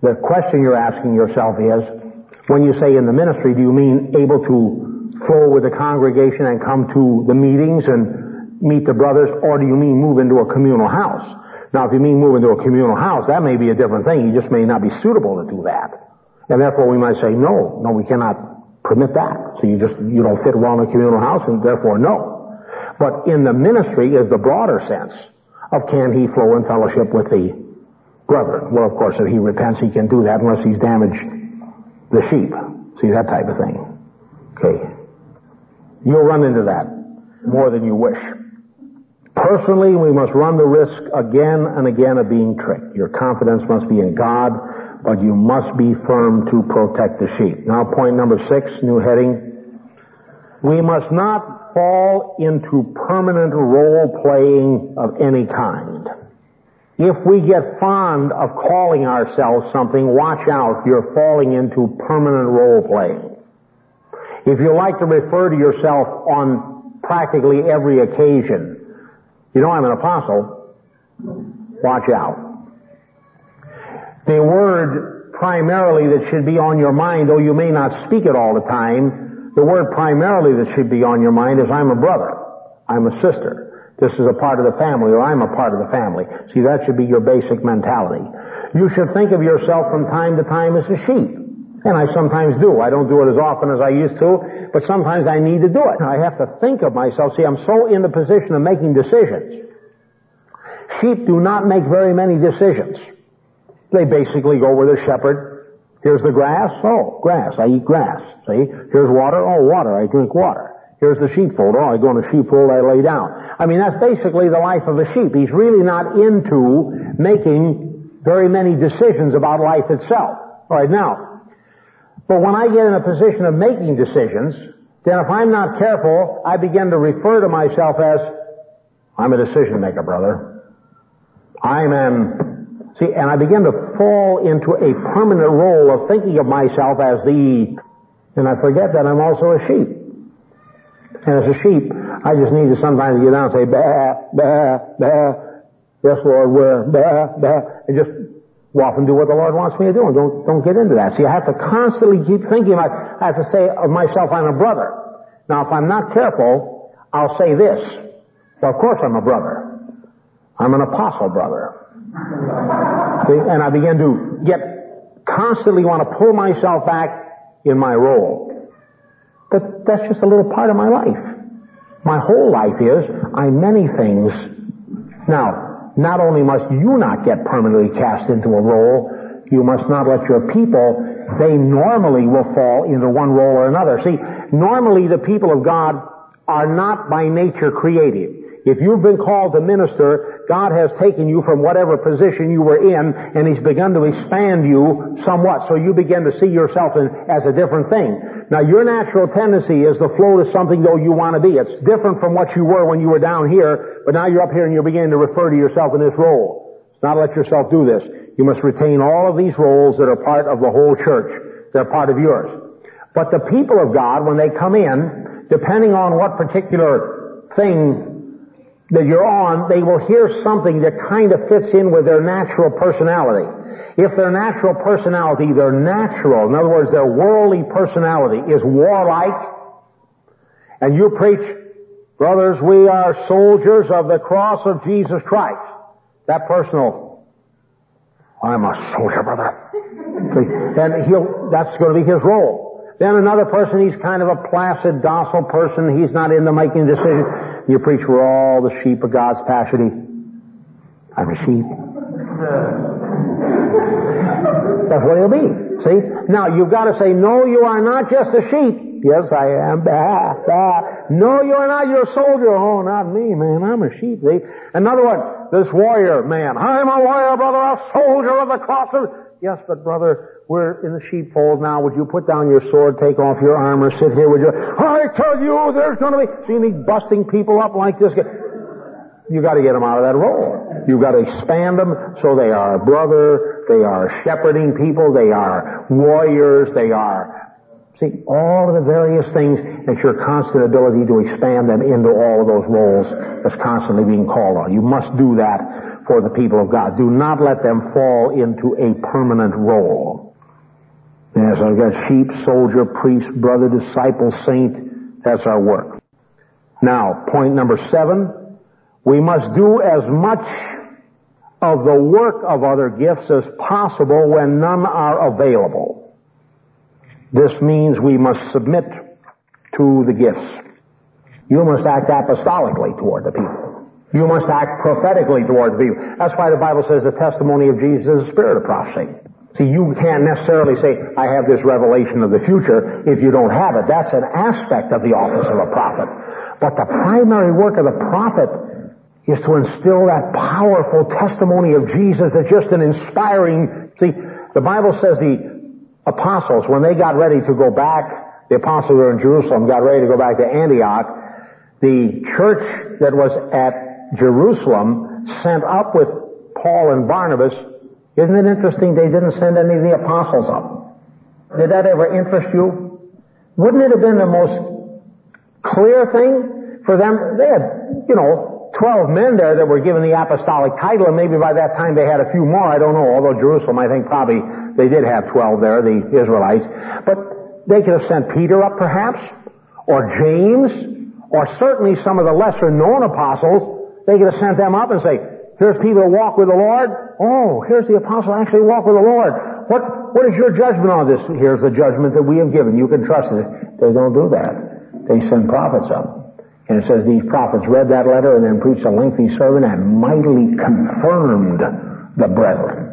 The question you're asking yourself is, when you say in the ministry, do you mean able to flow with the congregation and come to the meetings and meet the brothers, or do you mean move into a communal house? Now, if you mean move into a communal house, that may be a different thing. You just may not be suitable to do that. And therefore we might say, no, no, we cannot permit that. So you just, you don't fit well in a communal house, and therefore no. But in the ministry is the broader sense of can he flow in fellowship with the brethren? Well, of course, if he repents, he can do that unless he's damaged the sheep. See, that type of thing. Okay. You'll run into that more than you wish. Personally, we must run the risk again and again of being tricked. Your confidence must be in God, but you must be firm to protect the sheep. Now point number six, new heading. We must not fall into permanent role playing of any kind. If we get fond of calling ourselves something, watch out, you're falling into permanent role playing. If you like to refer to yourself on practically every occasion, you know I'm an apostle. Watch out. The word primarily that should be on your mind, though you may not speak it all the time, the word primarily that should be on your mind is I'm a brother. I'm a sister. This is a part of the family, or I'm a part of the family. See, that should be your basic mentality. You should think of yourself from time to time as a sheep. And I sometimes do. I don't do it as often as I used to, but sometimes I need to do it. I have to think of myself. See, I'm so in the position of making decisions. Sheep do not make very many decisions. They basically go where the shepherd, here's the grass, oh, grass, I eat grass. See? Here's water, oh, water, I drink water. Here's the sheepfold. Oh, I go in the sheepfold, I lay down. I mean, that's basically the life of a sheep. He's really not into making very many decisions about life itself. Right, now, but when I get in a position of making decisions, then if I'm not careful, I begin to refer to myself as, I'm a decision maker, brother. I'm an, see, and I begin to fall into a permanent role of thinking of myself as the, and I forget that I'm also a sheep. And as a sheep, I just need to sometimes get down and say, bah, bah, bah. Yes, Lord, where, bah, bah. And just go and do what the Lord wants me to do and don't, don't get into that. See, I have to constantly keep thinking, about, I have to say of myself, I'm a brother. Now, if I'm not careful, I'll say this. Well, of course I'm a brother. I'm an apostle brother. See? And I begin to get, constantly want to pull myself back in my role. But that's just a little part of my life. My whole life is I'm many things. Now, not only must you not get permanently cast into a role, you must not let your people, they normally will fall into one role or another. See, normally the people of God are not by nature creative. If you've been called to minister, God has taken you from whatever position you were in and He's begun to expand you somewhat. So you begin to see yourself in, as a different thing. Now your natural tendency is to flow to something though you want to be. It's different from what you were when you were down here, but now you're up here and you're beginning to refer to yourself in this role. It's not let yourself do this. You must retain all of these roles that are part of the whole church. They're part of yours. But the people of God, when they come in, depending on what particular thing that you're on, they will hear something that kind of fits in with their natural personality. If their natural personality, their natural, in other words, their worldly personality is warlike, and you preach, brothers, we are soldiers of the cross of Jesus Christ, that personal, I'm a soldier, brother. and he'll, that's going to be his role. Then another person, he's kind of a placid, docile person. He's not into making decisions. You preach, we're all the sheep of God's passion. I'm a sheep. That's what he'll be. See? Now, you've got to say, no, you are not just a sheep. Yes, I am. Bah, bah. No, you're not. You're a soldier. Oh, not me, man. I'm a sheep. See? Another one, this warrior man. I'm a warrior, brother, a soldier of the cross. Yes, but brother, we're in the sheepfold now. Would you put down your sword, take off your armor, sit here with your, I tell you, there's gonna be, see me busting people up like this. You gotta get them out of that role. You've got to expand them so they are brother, they are shepherding people, they are warriors, they are, see, all of the various things, it's your constant ability to expand them into all of those roles that's constantly being called on. You must do that for the people of God. Do not let them fall into a permanent role. Yes, I've got sheep, soldier, priest, brother, disciple, saint. That's our work. Now, point number seven. We must do as much of the work of other gifts as possible when none are available. This means we must submit to the gifts. You must act apostolically toward the people. You must act prophetically toward the people. That's why the Bible says the testimony of Jesus is a spirit of prophecy. See, you can't necessarily say, I have this revelation of the future if you don't have it. That's an aspect of the office of a prophet. But the primary work of the prophet is to instill that powerful testimony of Jesus that's just an inspiring, see, the Bible says the apostles, when they got ready to go back, the apostles were in Jerusalem, got ready to go back to Antioch, the church that was at Jerusalem sent up with Paul and Barnabas. Isn't it interesting they didn't send any of the apostles up? Did that ever interest you? Wouldn't it have been the most clear thing for them? They had, you know, 12 men there that were given the apostolic title, and maybe by that time they had a few more, I don't know, although Jerusalem, I think probably they did have 12 there, the Israelites. But they could have sent Peter up perhaps, or James, or certainly some of the lesser known apostles. They could have sent them up and say, here's people who walk with the Lord. Oh, here's the apostle actually walk with the Lord. What, what is your judgment on this? Here's the judgment that we have given. You can trust it. They don't do that. They send prophets up. And it says these prophets read that letter and then preached a lengthy sermon and mightily confirmed the brethren.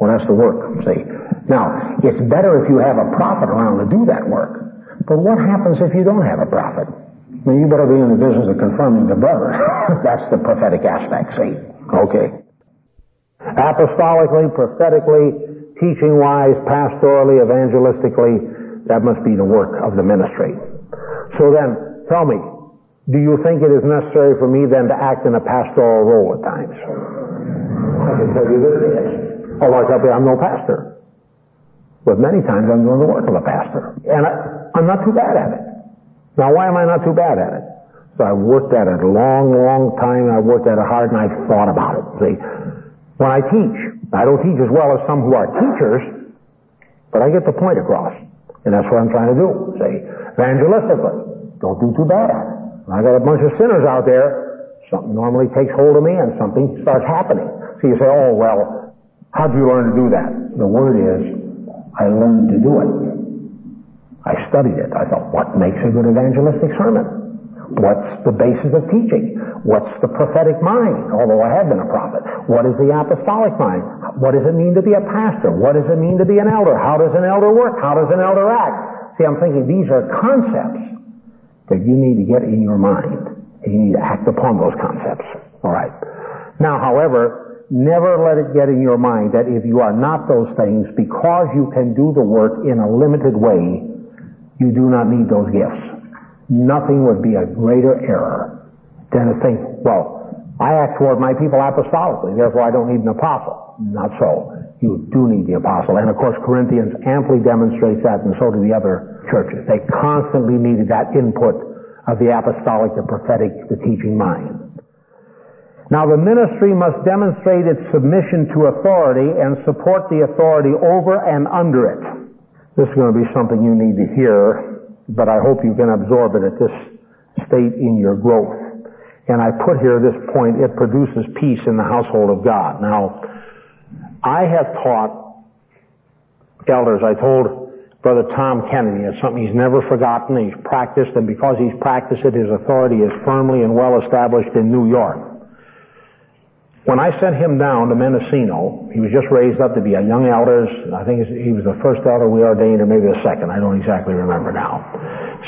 Well, that's the work, see. Now, it's better if you have a prophet around to do that work. But what happens if you don't have a prophet? Well, you better be in the business of confirming the brethren. That's the prophetic aspect, see? Okay. Apostolically, prophetically, teaching-wise, pastorally, evangelistically, that must be the work of the ministry. So then, tell me, do you think it is necessary for me then to act in a pastoral role at times? I can tell you that it is. Although oh, I tell you I'm no pastor. But many times I'm doing the work of a pastor. And I, I'm not too bad at it. Now why am I not too bad at it? So I've worked at it a long, long time, I've worked at it hard, and I've thought about it. See, when I teach, I don't teach as well as some who are teachers, but I get the point across. And that's what I'm trying to do. See, evangelistically, don't do too bad. I got a bunch of sinners out there, something normally takes hold of me and something starts happening. So you say, oh well, how'd you learn to do that? The word is, I learned to do it. I studied it. I thought, what makes a good evangelistic sermon? What's the basis of teaching? What's the prophetic mind? Although I have been a prophet. What is the apostolic mind? What does it mean to be a pastor? What does it mean to be an elder? How does an elder work? How does an elder act? See, I'm thinking these are concepts that you need to get in your mind. And you need to act upon those concepts. Alright. Now, however, never let it get in your mind that if you are not those things, because you can do the work in a limited way, you do not need those gifts. Nothing would be a greater error than to think, well, I act toward my people apostolically, therefore I don't need an apostle. Not so. You do need the apostle. And of course Corinthians amply demonstrates that and so do the other churches. They constantly needed that input of the apostolic, the prophetic, the teaching mind. Now the ministry must demonstrate its submission to authority and support the authority over and under it. This is going to be something you need to hear, but I hope you can absorb it at this state in your growth. And I put here this point, it produces peace in the household of God. Now, I have taught elders, I told Brother Tom Kennedy, it's something he's never forgotten, he's practiced, and because he's practiced it, his authority is firmly and well established in New York. When I sent him down to Mendocino, he was just raised up to be a young elder. I think he was the first elder we ordained, or maybe the second. I don't exactly remember now.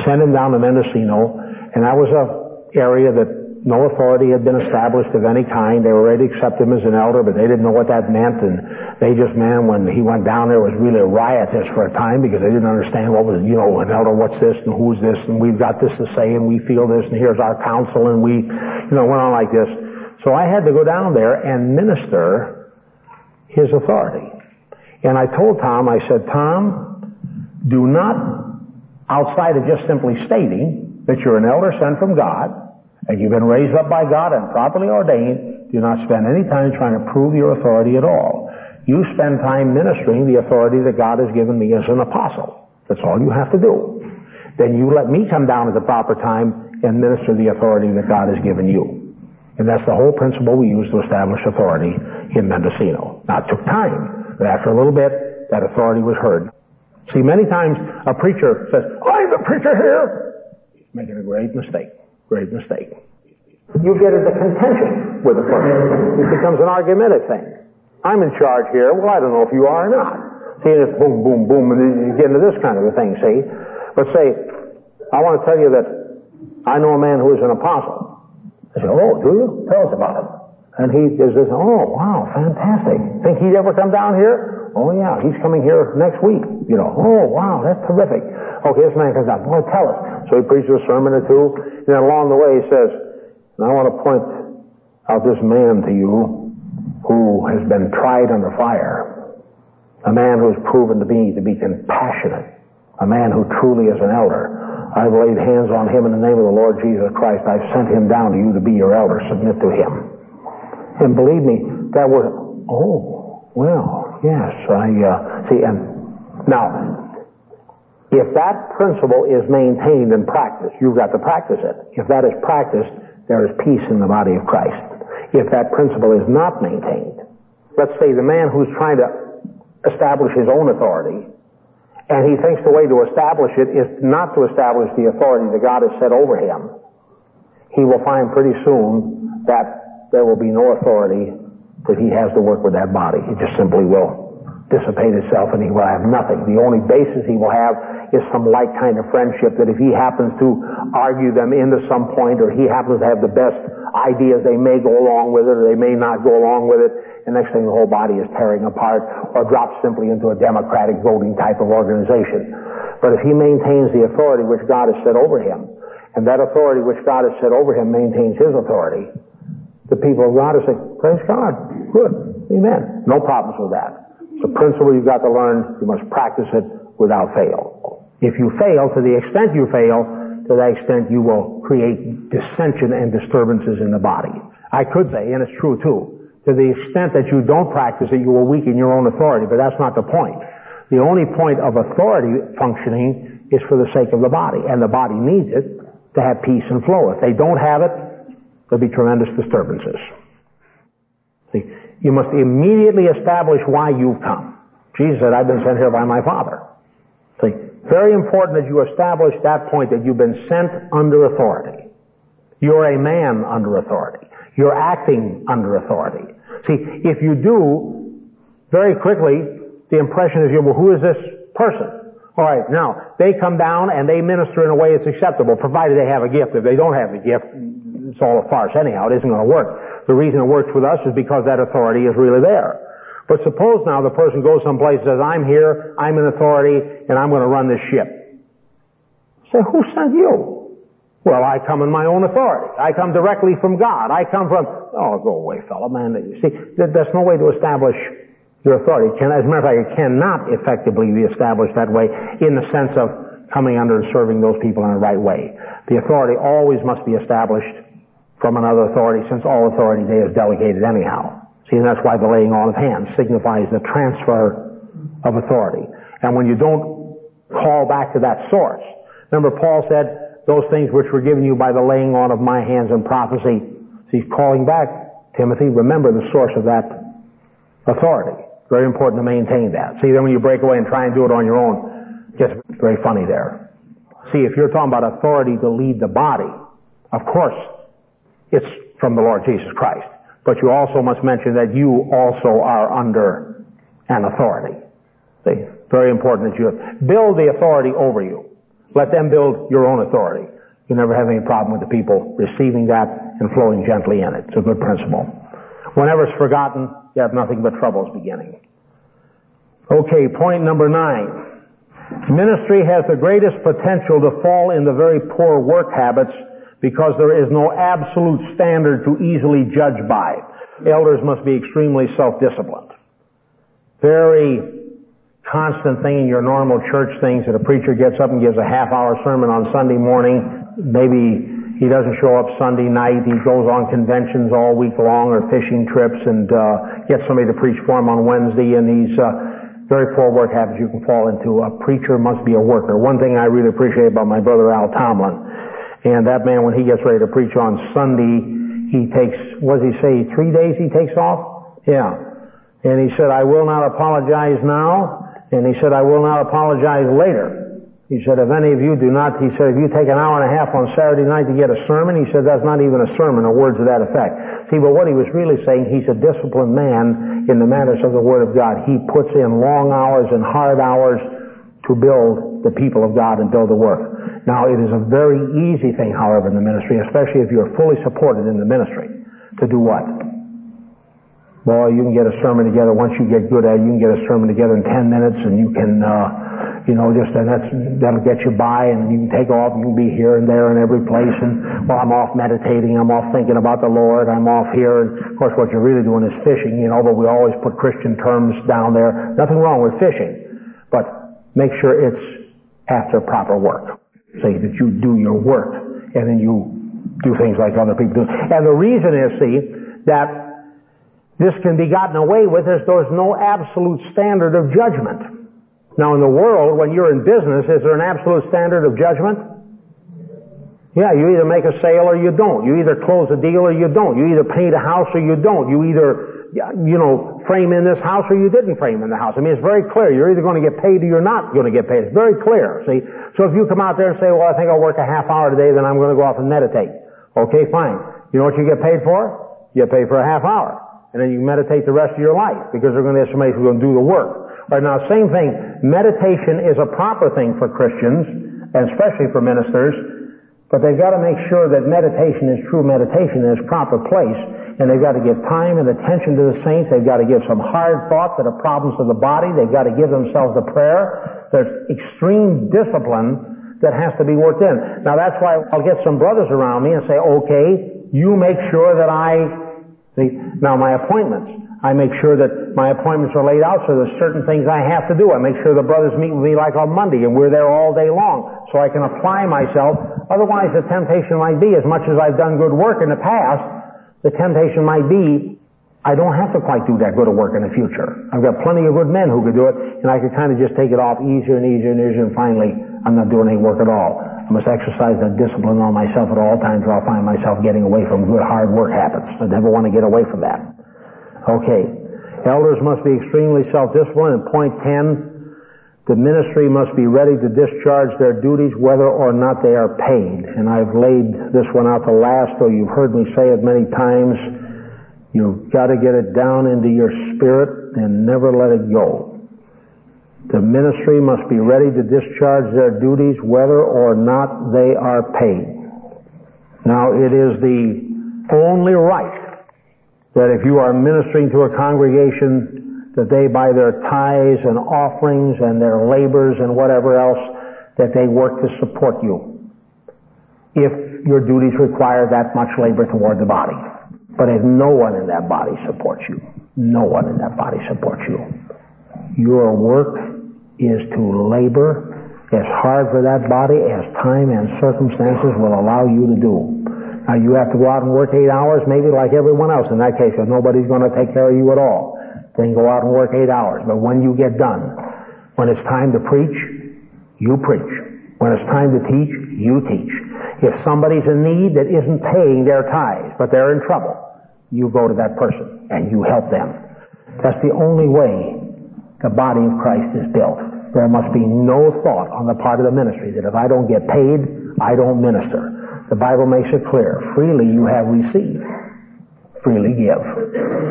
Sent him down to Mendocino, and that was a area that no authority had been established of any kind. They were ready to accept him as an elder, but they didn't know what that meant. And they just, man, when he went down there, was really riotous for a time because they didn't understand what was, you know, an elder, what's this and who's this, and we've got this to say, and we feel this, and here's our counsel, and we, you know, went on like this. So I had to go down there and minister his authority. And I told Tom, I said, Tom, do not, outside of just simply stating that you're an elder sent from God, and you've been raised up by God and properly ordained, do not spend any time trying to prove your authority at all. You spend time ministering the authority that God has given me as an apostle. That's all you have to do. Then you let me come down at the proper time and minister the authority that God has given you. And that's the whole principle we use to establish authority in Mendocino. Now it took time, but after a little bit, that authority was heard. See, many times a preacher says, I'm the preacher here. He's making a great mistake. Great mistake. You get into contention with the person. It becomes an argumentative thing. I'm in charge here. Well, I don't know if you are or not. See, it's boom, boom, boom, and you get into this kind of a thing, see? But say, I want to tell you that I know a man who is an apostle. I said, oh, do you? Tell us about him. And he this, oh, wow, fantastic. Think he'd ever come down here? Oh, yeah, he's coming here next week. You know, oh, wow, that's terrific. Okay, this man comes down. Boy, tell us. So he preaches a sermon or two, and then along the way he says, I want to point out this man to you who has been tried under fire. A man who has proven to be, to be compassionate. A man who truly is an elder. I've laid hands on him in the name of the Lord Jesus Christ. I've sent him down to you to be your elder. Submit to him. And believe me, that was, oh, well, yes, I, uh, see, and now, if that principle is maintained and practiced, you've got to practice it. If that is practiced, there is peace in the body of Christ. if that principle is not maintained. Let's say the man who's trying to establish his own authority, and he thinks the way to establish it is not to establish the authority that God has set over him, he will find pretty soon that there will be no authority that he has to work with that body. He just simply will dissipate itself and he will have nothing. The only basis he will have is some like kind of friendship that if he happens to argue them into some point or he happens to have the best ideas, they may go along with it or they may not go along with it. And next thing the whole body is tearing apart or drops simply into a democratic voting type of organization. But if he maintains the authority which God has set over him, and that authority which God has set over him maintains his authority, the people of God will say, praise God, good, amen. No problems with that. It's a principle you've got to learn. You must practice it without fail. If you fail, to the extent you fail, to that extent you will create dissension and disturbances in the body. I could say, and it's true too, to the extent that you don't practice it, you will weaken your own authority, but that's not the point. The only point of authority functioning is for the sake of the body, and the body needs it to have peace and flow. If they don't have it, there'll be tremendous disturbances. See, you must immediately establish why you've come. Jesus said, I've been sent here by my Father. See, very important that you establish that point that you've been sent under authority. You're a man under authority. You're acting under authority. See, if you do, very quickly, the impression is, well, who is this person? All right, now, they come down and they minister in a way that's acceptable, provided they have a gift. If they don't have a gift, it's all a farce anyhow. It isn't going to work. The reason it works with us is because that authority is really there. But suppose now the person goes someplace and says, I'm here, I'm an authority, and I'm going to run this ship. Say, who sent you? Well, I come in my own authority. I come directly from God. I come from, oh, go away, fellow man. You see, there's no way to establish your authority. As a matter of fact, it cannot effectively be established that way in the sense of coming under and serving those people in the right way. The authority always must be established from another authority since all authority they is delegated anyhow. See, and that's why the laying on of hands signifies the transfer of authority. And when you don't call back to that source, remember Paul said, those things which were given you by the laying on of my hands and prophecy. So he's calling back, Timothy, remember the source of that authority. Very important to maintain that. See, then when you break away and try and do it on your own, it gets very funny there. See, if you're talking about authority to lead the body, of course, it's from the Lord Jesus Christ. But you also must mention that you also are under an authority. See? Very important that you build the authority over you. Let them build your own authority. You never have any problem with the people receiving that and flowing gently in it. It's a good principle. Whenever it's forgotten, you have nothing but troubles beginning. Okay, point number nine. Ministry has the greatest potential to fall in the very poor work habits because there is no absolute standard to easily judge by. Elders must be extremely self-disciplined. Very constant thing in your normal church things that a preacher gets up and gives a half hour sermon on Sunday morning. Maybe he doesn't show up Sunday night. He goes on conventions all week long or fishing trips and uh, gets somebody to preach for him on Wednesday and these uh, very poor work habits you can fall into. A preacher must be a worker. One thing I really appreciate about my brother Al Tomlin and that man, when he gets ready to preach on Sunday, he takes, what does he say, three days he takes off? Yeah. And he said, I will not apologize now. And he said, I will not apologize later. He said, if any of you do not, he said, if you take an hour and a half on Saturday night to get a sermon, he said, that's not even a sermon or words to that effect. See, but what he was really saying, he's a disciplined man in the matters of the Word of God. He puts in long hours and hard hours to build the people of God and build the work. Now, it is a very easy thing, however, in the ministry, especially if you're fully supported in the ministry, to do what? Boy, you can get a sermon together once you get good at it. You can get a sermon together in 10 minutes and you can, uh, you know, just, and that's, that'll get you by and you can take off and you can be here and there and every place and, well, I'm off meditating, I'm off thinking about the Lord, I'm off here and, of course, what you're really doing is fishing, you know, but we always put Christian terms down there. Nothing wrong with fishing, but make sure it's after proper work say that you do your work and then you do things like other people do. And the reason is, see, that this can be gotten away with as there's no absolute standard of judgment. Now in the world, when you're in business, is there an absolute standard of judgment? Yeah, you either make a sale or you don't. You either close a deal or you don't. You either paint a house or you don't. You either, you know, frame in this house or you didn't frame in the house. I mean, it's very clear. You're either going to get paid or you're not going to get paid. It's very clear, see? So if you come out there and say, well, I think I'll work a half hour today, then I'm going to go off and meditate. Okay, fine. You know what you get paid for? You get paid for a half hour. And then you meditate the rest of your life because they're going to have somebody who's going to do the work. Right now, same thing. Meditation is a proper thing for Christians, and especially for ministers, but they've got to make sure that meditation is true meditation in its proper place, and they've got to give time and attention to the saints. They've got to give some hard thought to the problems of the body. They've got to give themselves to prayer. There's extreme discipline that has to be worked in. Now that's why I'll get some brothers around me and say, okay, you make sure that I, see, now my appointments, I make sure that my appointments are laid out so there's certain things I have to do. I make sure the brothers meet with me like on Monday and we're there all day long so I can apply myself. Otherwise the temptation might be, as much as I've done good work in the past, the temptation might be, I don't have to quite do that good of work in the future. I've got plenty of good men who could do it and I could kind of just take it off easier and easier and easier and finally I'm not doing any work at all. I must exercise that discipline on myself at all times or I'll find myself getting away from good hard work habits. I never want to get away from that. Okay. Elders must be extremely self-disciplined. And point 10, the ministry must be ready to discharge their duties whether or not they are paid. And I've laid this one out the last, though you've heard me say it many times. You've got to get it down into your spirit and never let it go. The ministry must be ready to discharge their duties whether or not they are paid. Now it is the only right that if you are ministering to a congregation, that they by their tithes and offerings and their labors and whatever else, that they work to support you. If your duties require that much labor toward the body. But if no one in that body supports you, no one in that body supports you. Your work is to labor as hard for that body as time and circumstances will allow you to do. Now you have to go out and work eight hours, maybe like everyone else in that case, because nobody's going to take care of you at all. Then go out and work eight hours. But when you get done, when it's time to preach, you preach. When it's time to teach, you teach. If somebody's in need that isn't paying their tithes, but they're in trouble, you go to that person and you help them. That's the only way the body of Christ is built. There must be no thought on the part of the ministry that if I don't get paid, I don't minister. The Bible makes it clear. Freely you have received. Freely give.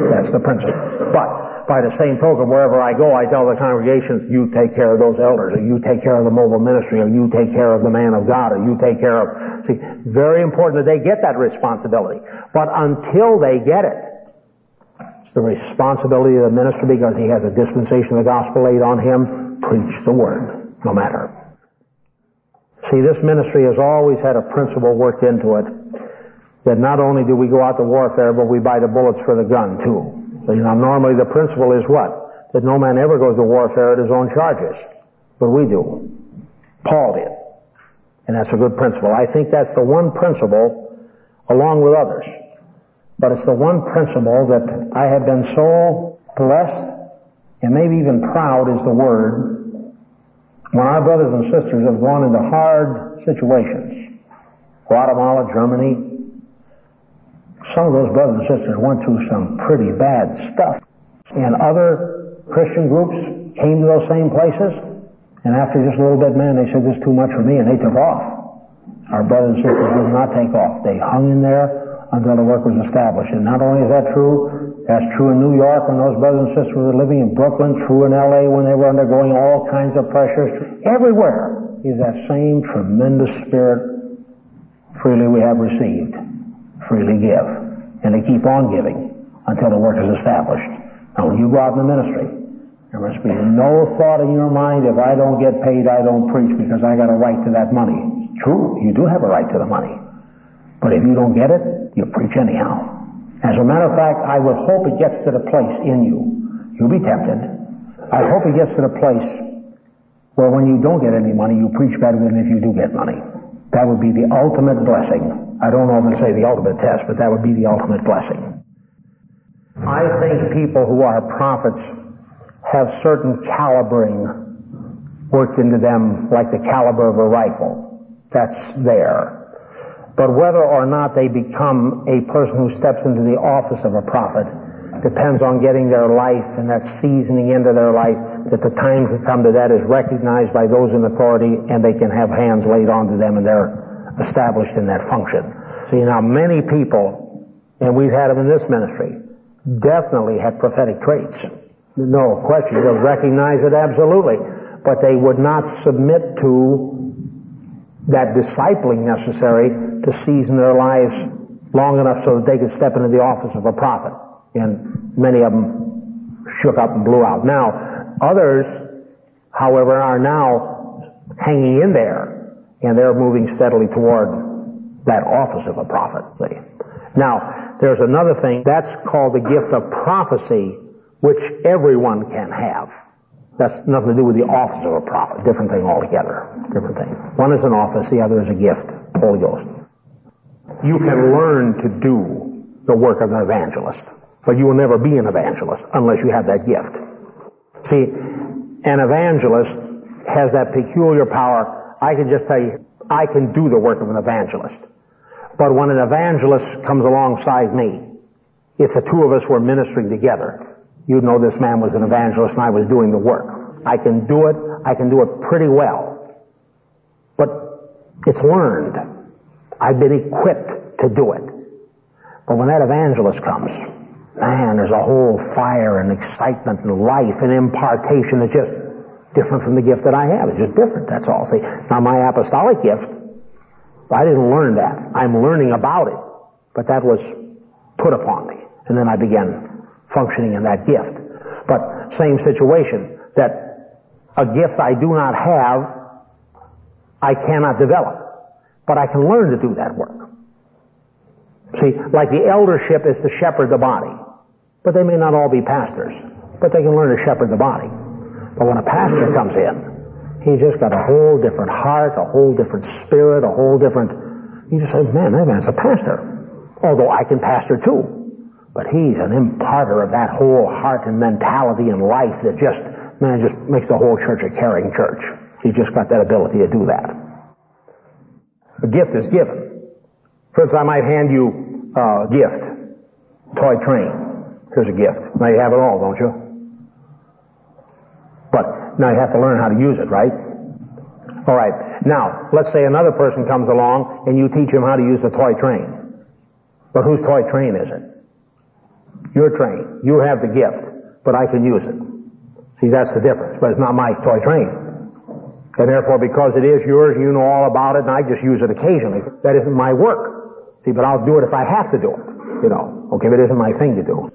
That's the principle. But by the same token, wherever I go, I tell the congregations, you take care of those elders, or you take care of the mobile ministry, or you take care of the man of God, or you take care of, see, very important that they get that responsibility. But until they get it, it's the responsibility of the minister because he has a dispensation of the gospel laid on him, preach the word, no matter. See, this ministry has always had a principle worked into it that not only do we go out to warfare, but we buy the bullets for the gun too. So, you know, normally the principle is what? That no man ever goes to warfare at his own charges. But we do. Paul did. And that's a good principle. I think that's the one principle, along with others. But it's the one principle that I have been so blessed and maybe even proud is the word when our brothers and sisters have gone into hard situations, Guatemala, Germany, some of those brothers and sisters went through some pretty bad stuff. And other Christian groups came to those same places, and after just a little bit, man, they said, this is too much for me, and they took off. Our brothers and sisters did not take off. They hung in there until the work was established. And not only is that true, that's true in New York when those brothers and sisters were living in Brooklyn, true in LA when they were undergoing all kinds of pressures. Everywhere is that same tremendous spirit. Freely we have received, freely give. And they keep on giving until the work is established. Now when you go out in the ministry, there must be no thought in your mind, if I don't get paid, I don't preach because I got a right to that money. True, you do have a right to the money. But if you don't get it, you preach anyhow. As a matter of fact, I would hope it gets to the place in you. You'll be tempted. I hope it gets to the place where when you don't get any money, you preach better than if you do get money. That would be the ultimate blessing. I don't know say the ultimate test, but that would be the ultimate blessing. I think people who are prophets have certain calibering worked into them like the caliber of a rifle. That's there. But whether or not they become a person who steps into the office of a prophet depends on getting their life and that seasoning into their life that the time to come to that is recognized by those in authority and they can have hands laid onto them and they're established in that function. See, now many people, and we've had them in this ministry, definitely had prophetic traits. No question. They'll recognize it absolutely. But they would not submit to that discipling necessary to season their lives long enough so that they could step into the office of a prophet. And many of them shook up and blew out. Now, others, however, are now hanging in there and they're moving steadily toward that office of a prophet. See? Now, there's another thing. That's called the gift of prophecy, which everyone can have. That's nothing to do with the office of a prophet. Different thing altogether. Different thing. One is an office, the other is a gift. Holy Ghost. You can learn to do the work of an evangelist, but you will never be an evangelist unless you have that gift. See, an evangelist has that peculiar power. I can just say, I can do the work of an evangelist. But when an evangelist comes alongside me, if the two of us were ministering together, you'd know this man was an evangelist and I was doing the work. I can do it. I can do it pretty well. But it's learned. I've been equipped to do it. But when that evangelist comes, man, there's a whole fire and excitement and life and impartation that's just different from the gift that I have. It's just different, that's all. See, now my apostolic gift, I didn't learn that. I'm learning about it. But that was put upon me. And then I began functioning in that gift. But same situation, that a gift I do not have, I cannot develop. But I can learn to do that work. See, like the eldership is to shepherd the body. But they may not all be pastors. But they can learn to shepherd the body. But when a pastor comes in, he's just got a whole different heart, a whole different spirit, a whole different... You just say, man, that man's a pastor. Although I can pastor too. But he's an imparter of that whole heart and mentality and life that just, man, just makes the whole church a caring church. He's just got that ability to do that. A gift is given. For instance, I might hand you a gift. Toy train. Here's a gift. Now you have it all, don't you? But now you have to learn how to use it, right? Alright. Now, let's say another person comes along and you teach him how to use the toy train. But whose toy train is it? Your train. You have the gift, but I can use it. See, that's the difference. But it's not my toy train. And therefore, because it is yours, you know all about it, and I just use it occasionally. That isn't my work. See, but I'll do it if I have to do it. You know, okay, but it isn't my thing to do.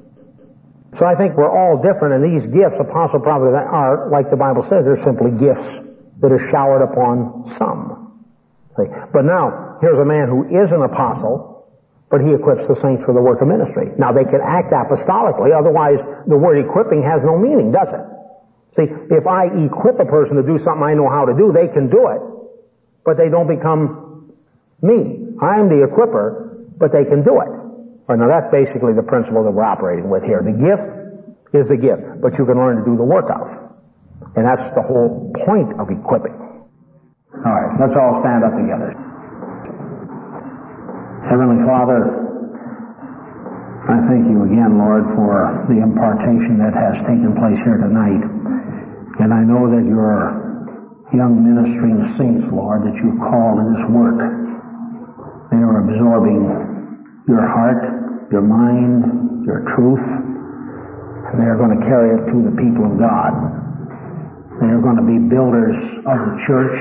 So I think we're all different, and these gifts, apostle, prophet, are, like the Bible says, they're simply gifts that are showered upon some. See? But now, here's a man who is an apostle, but he equips the saints for the work of ministry. Now they can act apostolically, otherwise the word equipping has no meaning, does it? See, if I equip a person to do something I know how to do, they can do it, but they don't become me. I'm the equipper, but they can do it. Right, now that's basically the principle that we're operating with here. The gift is the gift, but you can learn to do the work of. And that's the whole point of equipping. Alright, let's all stand up together. Heavenly Father, I thank you again, Lord, for the impartation that has taken place here tonight. And I know that your young ministering saints, Lord, that you've called in this work, they are absorbing your heart, your mind, your truth, and they are going to carry it to the people of God. They are going to be builders of the church,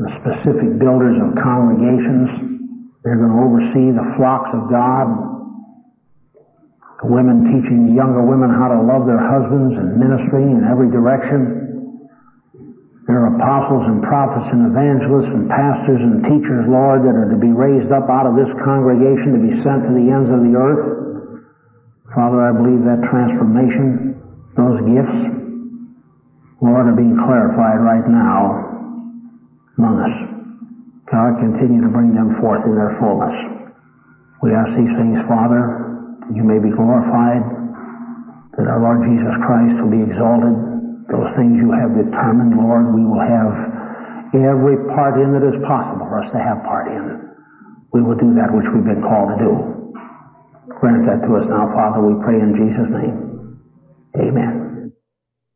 the specific builders of congregations, they're going to oversee the flocks of God. Women teaching younger women how to love their husbands and ministry in every direction. There are apostles and prophets and evangelists and pastors and teachers, Lord, that are to be raised up out of this congregation to be sent to the ends of the earth. Father, I believe that transformation, those gifts, Lord, are being clarified right now among us. God, continue to bring them forth in their fullness. We ask these things, Father, you may be glorified, that our Lord Jesus Christ will be exalted. Those things you have determined, Lord, we will have every part in that is possible for us to have part in. we will do that which we've been called to do. Grant that to us now, Father, we pray in Jesus' name. Amen.